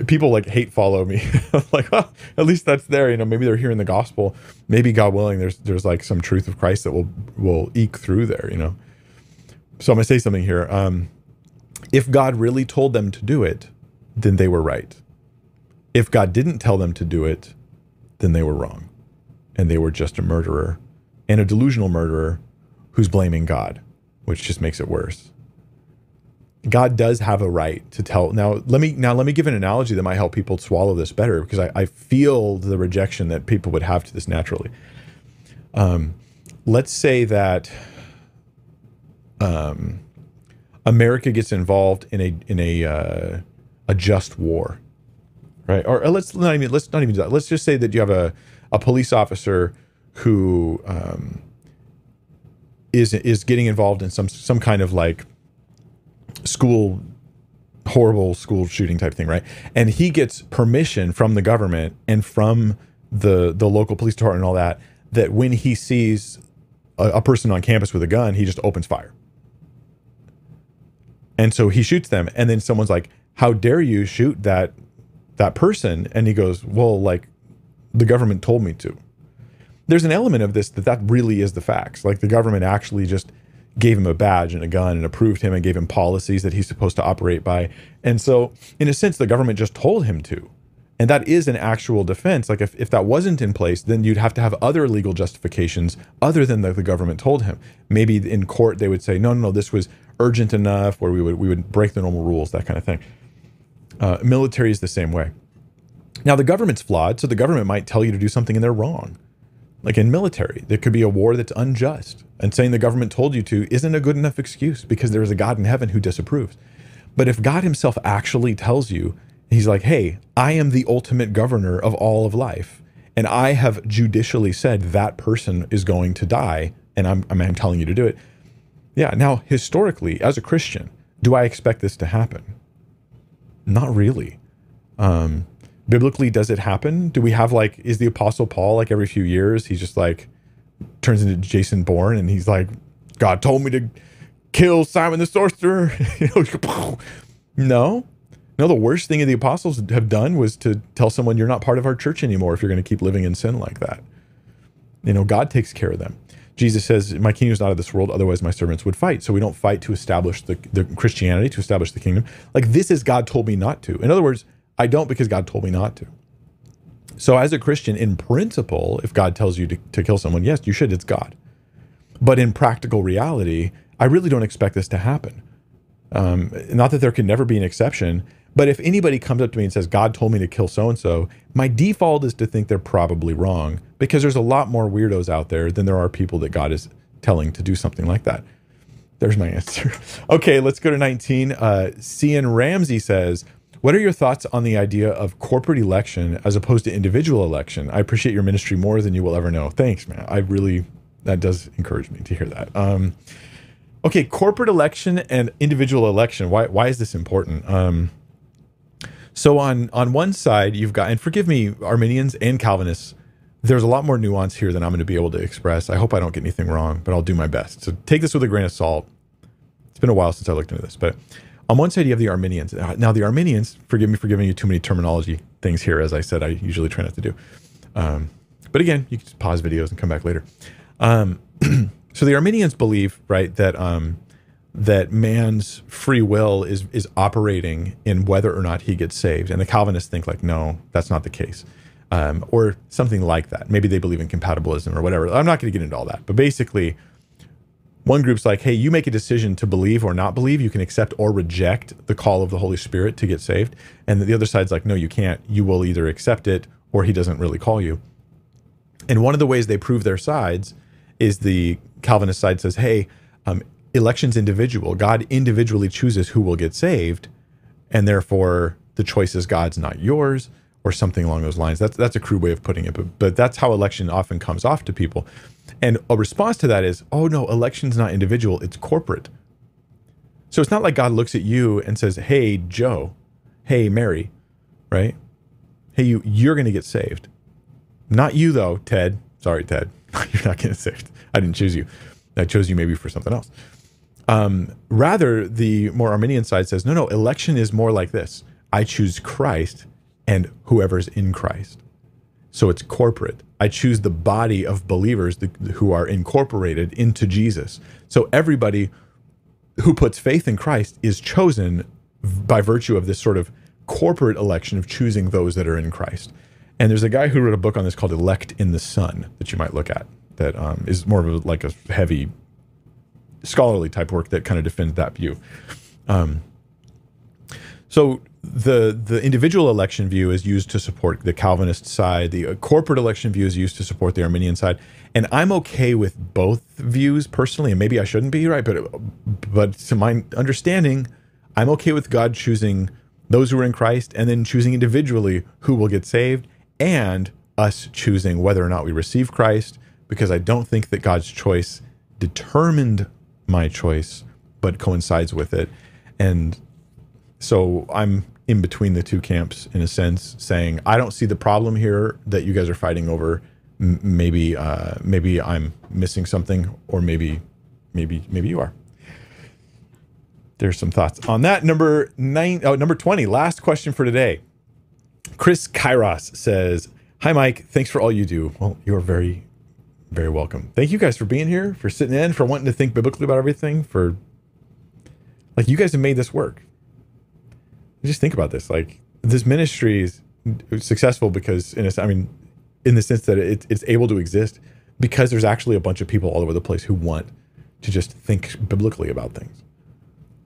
people like hate follow me. like, oh, at least that's there. You know, maybe they're hearing the gospel. Maybe God willing, there's there's like some truth of Christ that will will eke through there. You know. So I'm gonna say something here. Um, if God really told them to do it, then they were right. If God didn't tell them to do it, then they were wrong. And they were just a murderer and a delusional murderer who's blaming God, which just makes it worse. God does have a right to tell. Now, let me now let me give an analogy that might help people swallow this better because I, I feel the rejection that people would have to this naturally. Um, let's say that um, America gets involved in a in a uh, a just war, right? Or, or, let's not even let's not even do that. Let's just say that you have a a police officer who um, is is getting involved in some some kind of like school horrible school shooting type thing, right? And he gets permission from the government and from the the local police department and all that that when he sees a, a person on campus with a gun, he just opens fire. And so he shoots them and then someone's like, "How dare you shoot that that person?" And he goes, "Well, like the government told me to." There's an element of this that that really is the facts. Like the government actually just gave him a badge and a gun and approved him and gave him policies that he's supposed to operate by. And so, in a sense, the government just told him to. And that is an actual defense. Like, if, if that wasn't in place, then you'd have to have other legal justifications other than that the government told him. Maybe in court, they would say, no, no, no, this was urgent enough, where we would, we would break the normal rules, that kind of thing. Uh, military is the same way. Now, the government's flawed, so the government might tell you to do something and they're wrong. Like in military, there could be a war that's unjust, and saying the government told you to isn't a good enough excuse because there is a God in heaven who disapproves. But if God himself actually tells you, he's like, hey, I am the ultimate governor of all of life, and I have judicially said that person is going to die, and I'm, I'm telling you to do it. Yeah, now, historically, as a Christian, do I expect this to happen? Not really. Um, biblically does it happen? Do we have like is the apostle paul like every few years he's just like turns into jason bourne and he's like god told me to kill simon the sorcerer. No. No the worst thing the apostles have done was to tell someone you're not part of our church anymore if you're going to keep living in sin like that. You know god takes care of them. Jesus says my kingdom is not of this world otherwise my servants would fight. So we don't fight to establish the, the christianity to establish the kingdom. Like this is god told me not to. In other words I don't because God told me not to. So, as a Christian, in principle, if God tells you to, to kill someone, yes, you should, it's God. But in practical reality, I really don't expect this to happen. Um, not that there can never be an exception, but if anybody comes up to me and says, God told me to kill so and so, my default is to think they're probably wrong because there's a lot more weirdos out there than there are people that God is telling to do something like that. There's my answer. okay, let's go to 19. Uh, Cian Ramsey says, what are your thoughts on the idea of corporate election as opposed to individual election? I appreciate your ministry more than you will ever know. Thanks, man. I really, that does encourage me to hear that. Um, okay, corporate election and individual election. Why, why is this important? Um, so on on one side, you've got, and forgive me, Arminians and Calvinists, there's a lot more nuance here than I'm going to be able to express. I hope I don't get anything wrong, but I'll do my best. So take this with a grain of salt. It's been a while since I looked into this, but on one side, you have the Arminians. Uh, now, the Arminians, forgive me for giving you too many terminology things here. As I said, I usually try not to do. Um, but again, you can pause videos and come back later. Um, so the Arminians believe, right, that um, that man's free will is is operating in whether or not he gets saved, and the Calvinists think like, no, that's not the case, um, or something like that. Maybe they believe in compatibilism or whatever. I'm not going to get into all that, but basically, one group's like, hey, you make a decision to believe or not believe. You can accept or reject the call of the Holy Spirit to get saved. And the other side's like, no, you can't. You will either accept it or he doesn't really call you. And one of the ways they prove their sides is the Calvinist side says, hey, um, election's individual. God individually chooses who will get saved. And therefore, the choice is God's, not yours, or something along those lines. That's, that's a crude way of putting it. But, but that's how election often comes off to people. And a response to that is, oh no, election's not individual, it's corporate. So it's not like God looks at you and says, hey, Joe, hey, Mary, right? Hey, you, you're going to get saved. Not you, though, Ted. Sorry, Ted. you're not getting saved. I didn't choose you. I chose you maybe for something else. Um, rather, the more Arminian side says, no, no, election is more like this I choose Christ and whoever's in Christ. So it's corporate. I choose the body of believers who are incorporated into Jesus. So everybody who puts faith in Christ is chosen by virtue of this sort of corporate election of choosing those that are in Christ. And there's a guy who wrote a book on this called Elect in the Son that you might look at that um, is more of a, like a heavy scholarly type work that kind of defends that view. Um, so the the individual election view is used to support the Calvinist side. The uh, corporate election view is used to support the Arminian side. And I'm okay with both views personally, and maybe I shouldn't be right, but but to my understanding, I'm okay with God choosing those who are in Christ and then choosing individually who will get saved and us choosing whether or not we receive Christ because I don't think that God's choice determined my choice but coincides with it. And so I'm in between the two camps in a sense saying I don't see the problem here that you guys are fighting over M- maybe uh, maybe I'm missing something or maybe maybe maybe you are there's some thoughts on that. Number nine, oh, number 20, last question for today. Chris Kairos says, Hi, Mike. Thanks for all you do. Well, you're very, very welcome. Thank you guys for being here, for sitting in, for wanting to think biblically about everything, for like you guys have made this work. Just think about this. Like this ministry is successful because, in a, I mean, in the sense that it, it's able to exist because there's actually a bunch of people all over the place who want to just think biblically about things.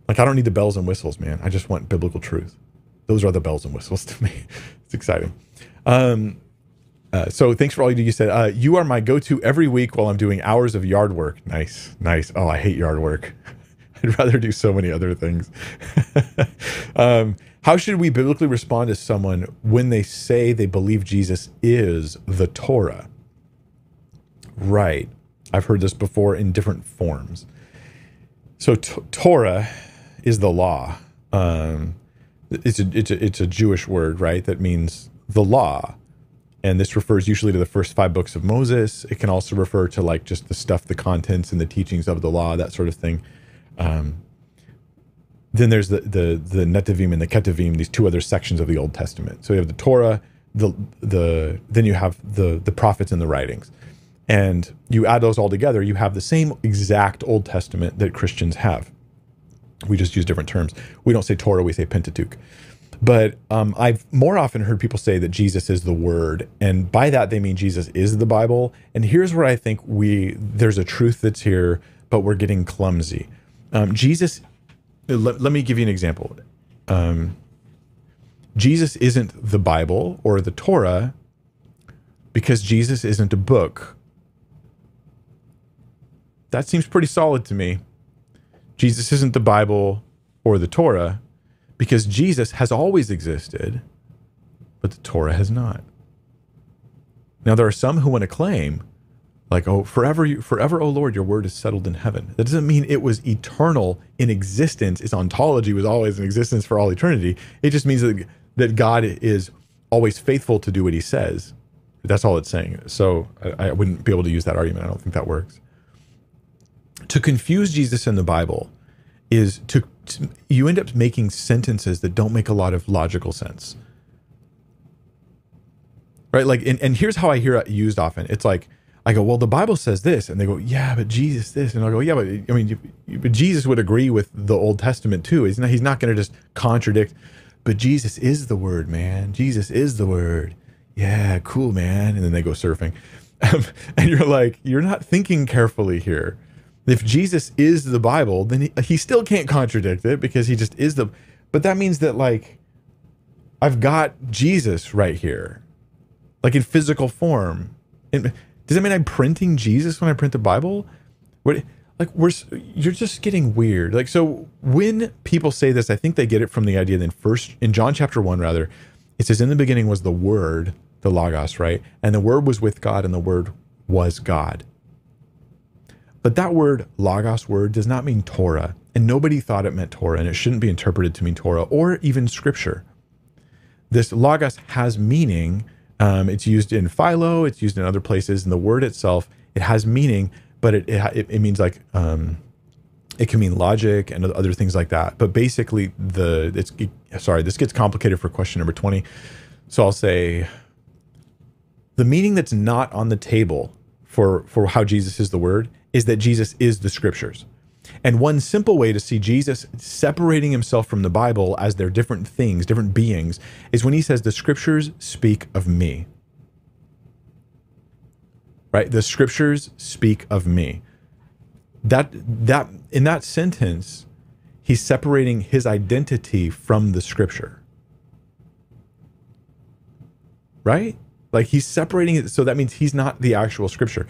Like I don't need the bells and whistles, man. I just want biblical truth. Those are the bells and whistles to me. it's exciting. Um, uh, so thanks for all you do. You said uh, you are my go-to every week while I'm doing hours of yard work. Nice, nice. Oh, I hate yard work. I'd rather do so many other things. um, how should we biblically respond to someone when they say they believe Jesus is the Torah? Right. I've heard this before in different forms. So, t- Torah is the law. Um, it's a, it's a, it's a Jewish word, right? That means the law. And this refers usually to the first five books of Moses. It can also refer to like just the stuff, the contents and the teachings of the law, that sort of thing. Um, then there's the the the Nevi'im and the Ketuvim, these two other sections of the Old Testament. So you have the Torah, the the then you have the the prophets and the writings, and you add those all together, you have the same exact Old Testament that Christians have. We just use different terms. We don't say Torah, we say Pentateuch. But um, I've more often heard people say that Jesus is the Word, and by that they mean Jesus is the Bible. And here's where I think we there's a truth that's here, but we're getting clumsy. Um, Jesus, let, let, me give you an example. Um, Jesus isn't the Bible or the Torah because Jesus isn't a book. That seems pretty solid to me. Jesus isn't the Bible or the Torah because Jesus has always existed, but the Torah has not. Now, there are some who want to claim, like, oh, forever, forever, oh Lord, your word is settled in heaven. That doesn't mean it was eternal in existence. Its ontology was always in existence for all eternity. It just means that, that God is always faithful to do what he says. That's all it's saying. So I, I wouldn't be able to use that argument. I don't think that works to confuse Jesus in the Bible is to, to, you end up making sentences that don't make a lot of logical sense. Right? Like and, and here's how I hear it used often. It's like I go, well, the Bible says this, and they go, yeah, but Jesus this, and I go, yeah, but I mean, you, you, but Jesus would agree with the Old Testament too. He's not, he's not going to just contradict. But Jesus is the Word, man. Jesus is the Word. Yeah, cool, man. And then they go surfing, and you're like, you're not thinking carefully here if Jesus is the Bible, then he, he still can't contradict it because he just is the. But that means that like I've got Jesus right here, like in physical form. And does that mean I'm printing Jesus when I print the Bible? What like we're you're just getting weird. Like so when people say this, I think they get it from the idea that first in John chapter one rather, it says in the beginning was the Word, the Logos, right? And the Word was with God, and the Word was God. But that word, logos word, does not mean Torah, and nobody thought it meant Torah, and it shouldn't be interpreted to mean Torah or even scripture. This logos has meaning. Um, it's used in Philo, it's used in other places, and the word itself, it has meaning, but it, it, it means like, um, it can mean logic and other things like that. But basically, the it's sorry, this gets complicated for question number 20. So I'll say the meaning that's not on the table for for how Jesus is the word is that Jesus is the scriptures. And one simple way to see Jesus separating himself from the Bible as they're different things, different beings, is when he says, The scriptures speak of me. Right? The scriptures speak of me. That that in that sentence, he's separating his identity from the scripture. Right? Like he's separating it. So that means he's not the actual scripture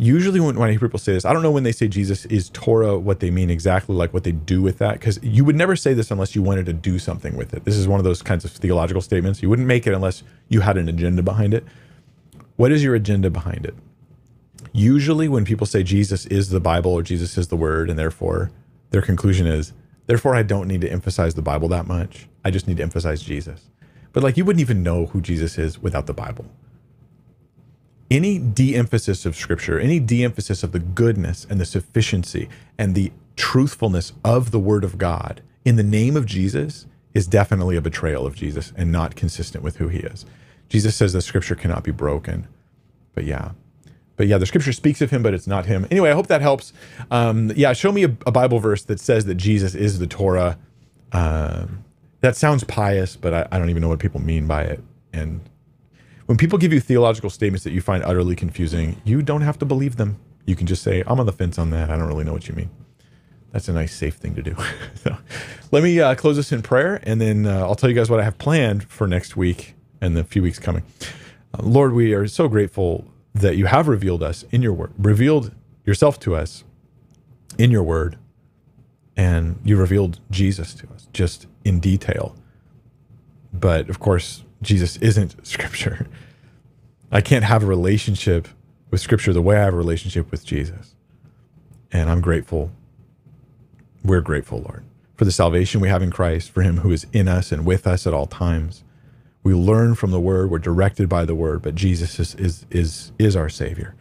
usually when, when I hear people say this, I don't know when they say Jesus is Torah, what they mean exactly, like what they do with that, because you would never say this unless you wanted to do something with it. This is one of those kinds of theological statements. You wouldn't make it unless you had an agenda behind it. What is your agenda behind it? Usually, when people say Jesus is the Bible or Jesus is the Word, and therefore their conclusion is, therefore, I don't need to emphasize the Bible that much. I just need to emphasize Jesus. But like, you wouldn't even know who Jesus is without the Bible any de-emphasis of scripture any de-emphasis of the goodness and the sufficiency and the truthfulness of the word of god in the name of jesus is definitely a betrayal of jesus and not consistent with who he is. Jesus says the scripture cannot be broken but yeah. But yeah the scripture speaks of him but it's not him. Anyway i hope that helps. Um, yeah show me a, a, bible verse that says that jesus is the torah. Um, that sounds pious but I, I don't even know what people mean by it. And when people give you theological statements that you find utterly confusing, you don't have to believe them. You can just say, I'm on the fence on that. I don't really know what you mean. That's a nice, safe thing to do. so, let me uh, close this in prayer, and then uh, I'll tell you guys what I have planned for next week and the few weeks coming. Uh, Lord, we are so grateful that you have revealed us in your word, revealed yourself to us in your word, and you revealed Jesus to us just in detail. But of course, Jesus isn't scripture. I can't have a relationship with scripture the way I have a relationship with Jesus. And I'm grateful. We're grateful, Lord, for the salvation we have in Christ, for him who is in us and with us at all times. We learn from the word, we're directed by the word, but Jesus is is is, is our savior.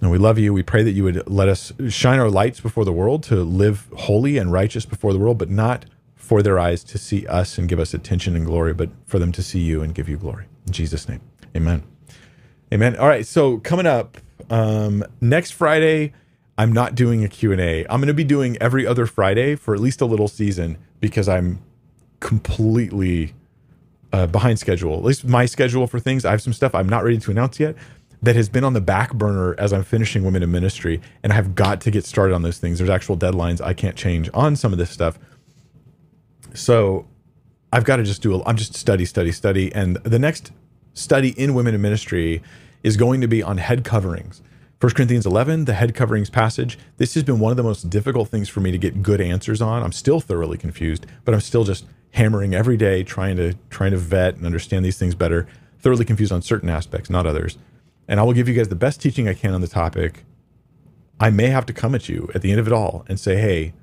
And we love you. We pray that you would let us shine our lights before the world to live holy and righteous before the world, but not for their eyes to see us and give us attention and glory, but for them to see you and give you glory. In Jesus' name, amen. Amen. All right, so coming up um, next Friday, I'm not doing a Q&A. I'm going to be doing every other Friday for at least a little season because I'm completely uh, behind schedule. At least my schedule for things. I have some stuff I'm not ready to announce yet that has been on the back burner as I'm finishing Women in Ministry, and I've got to get started on those things. There's actual deadlines I can't change on some of this stuff. So I've got to just do a, I'm just study, study, study. And the next study in women in ministry is going to be on head coverings. 1 Corinthians 11, the head coverings passage. This has been one of the most difficult things for me to get good answers on. I'm still thoroughly confused, but I'm still just hammering every day, trying to trying to vet and understand these things better. Thoroughly confused on certain aspects, not others. And I will give you guys the best teaching I can on the topic. I may have to come at you at the end of it all and say, "Hey,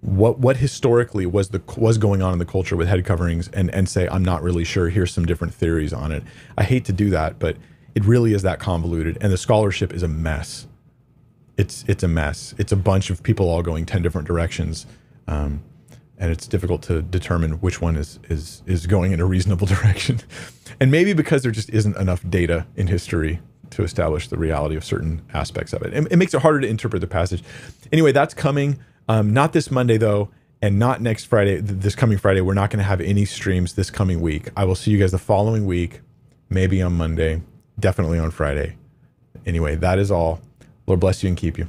what what historically was the was going on in the culture with head coverings and and say I'm not really sure here's some different theories on it. I hate to do that, but it really is that convoluted and the scholarship is a mess. It's it's a mess. It's a bunch of people all going 10 different directions. Um, and it's difficult to determine which one is is is going in a reasonable direction. and maybe because there just isn't enough data in history to establish the reality of certain aspects of it. It, it makes it harder to interpret the passage. Anyway, that's coming. Um, not this Monday though, and not next Friday. This coming Friday, we're not going to have any streams this coming week. I will see you guys the following week, maybe on Monday, definitely on Friday. Anyway, that is all. Lord bless you and keep you.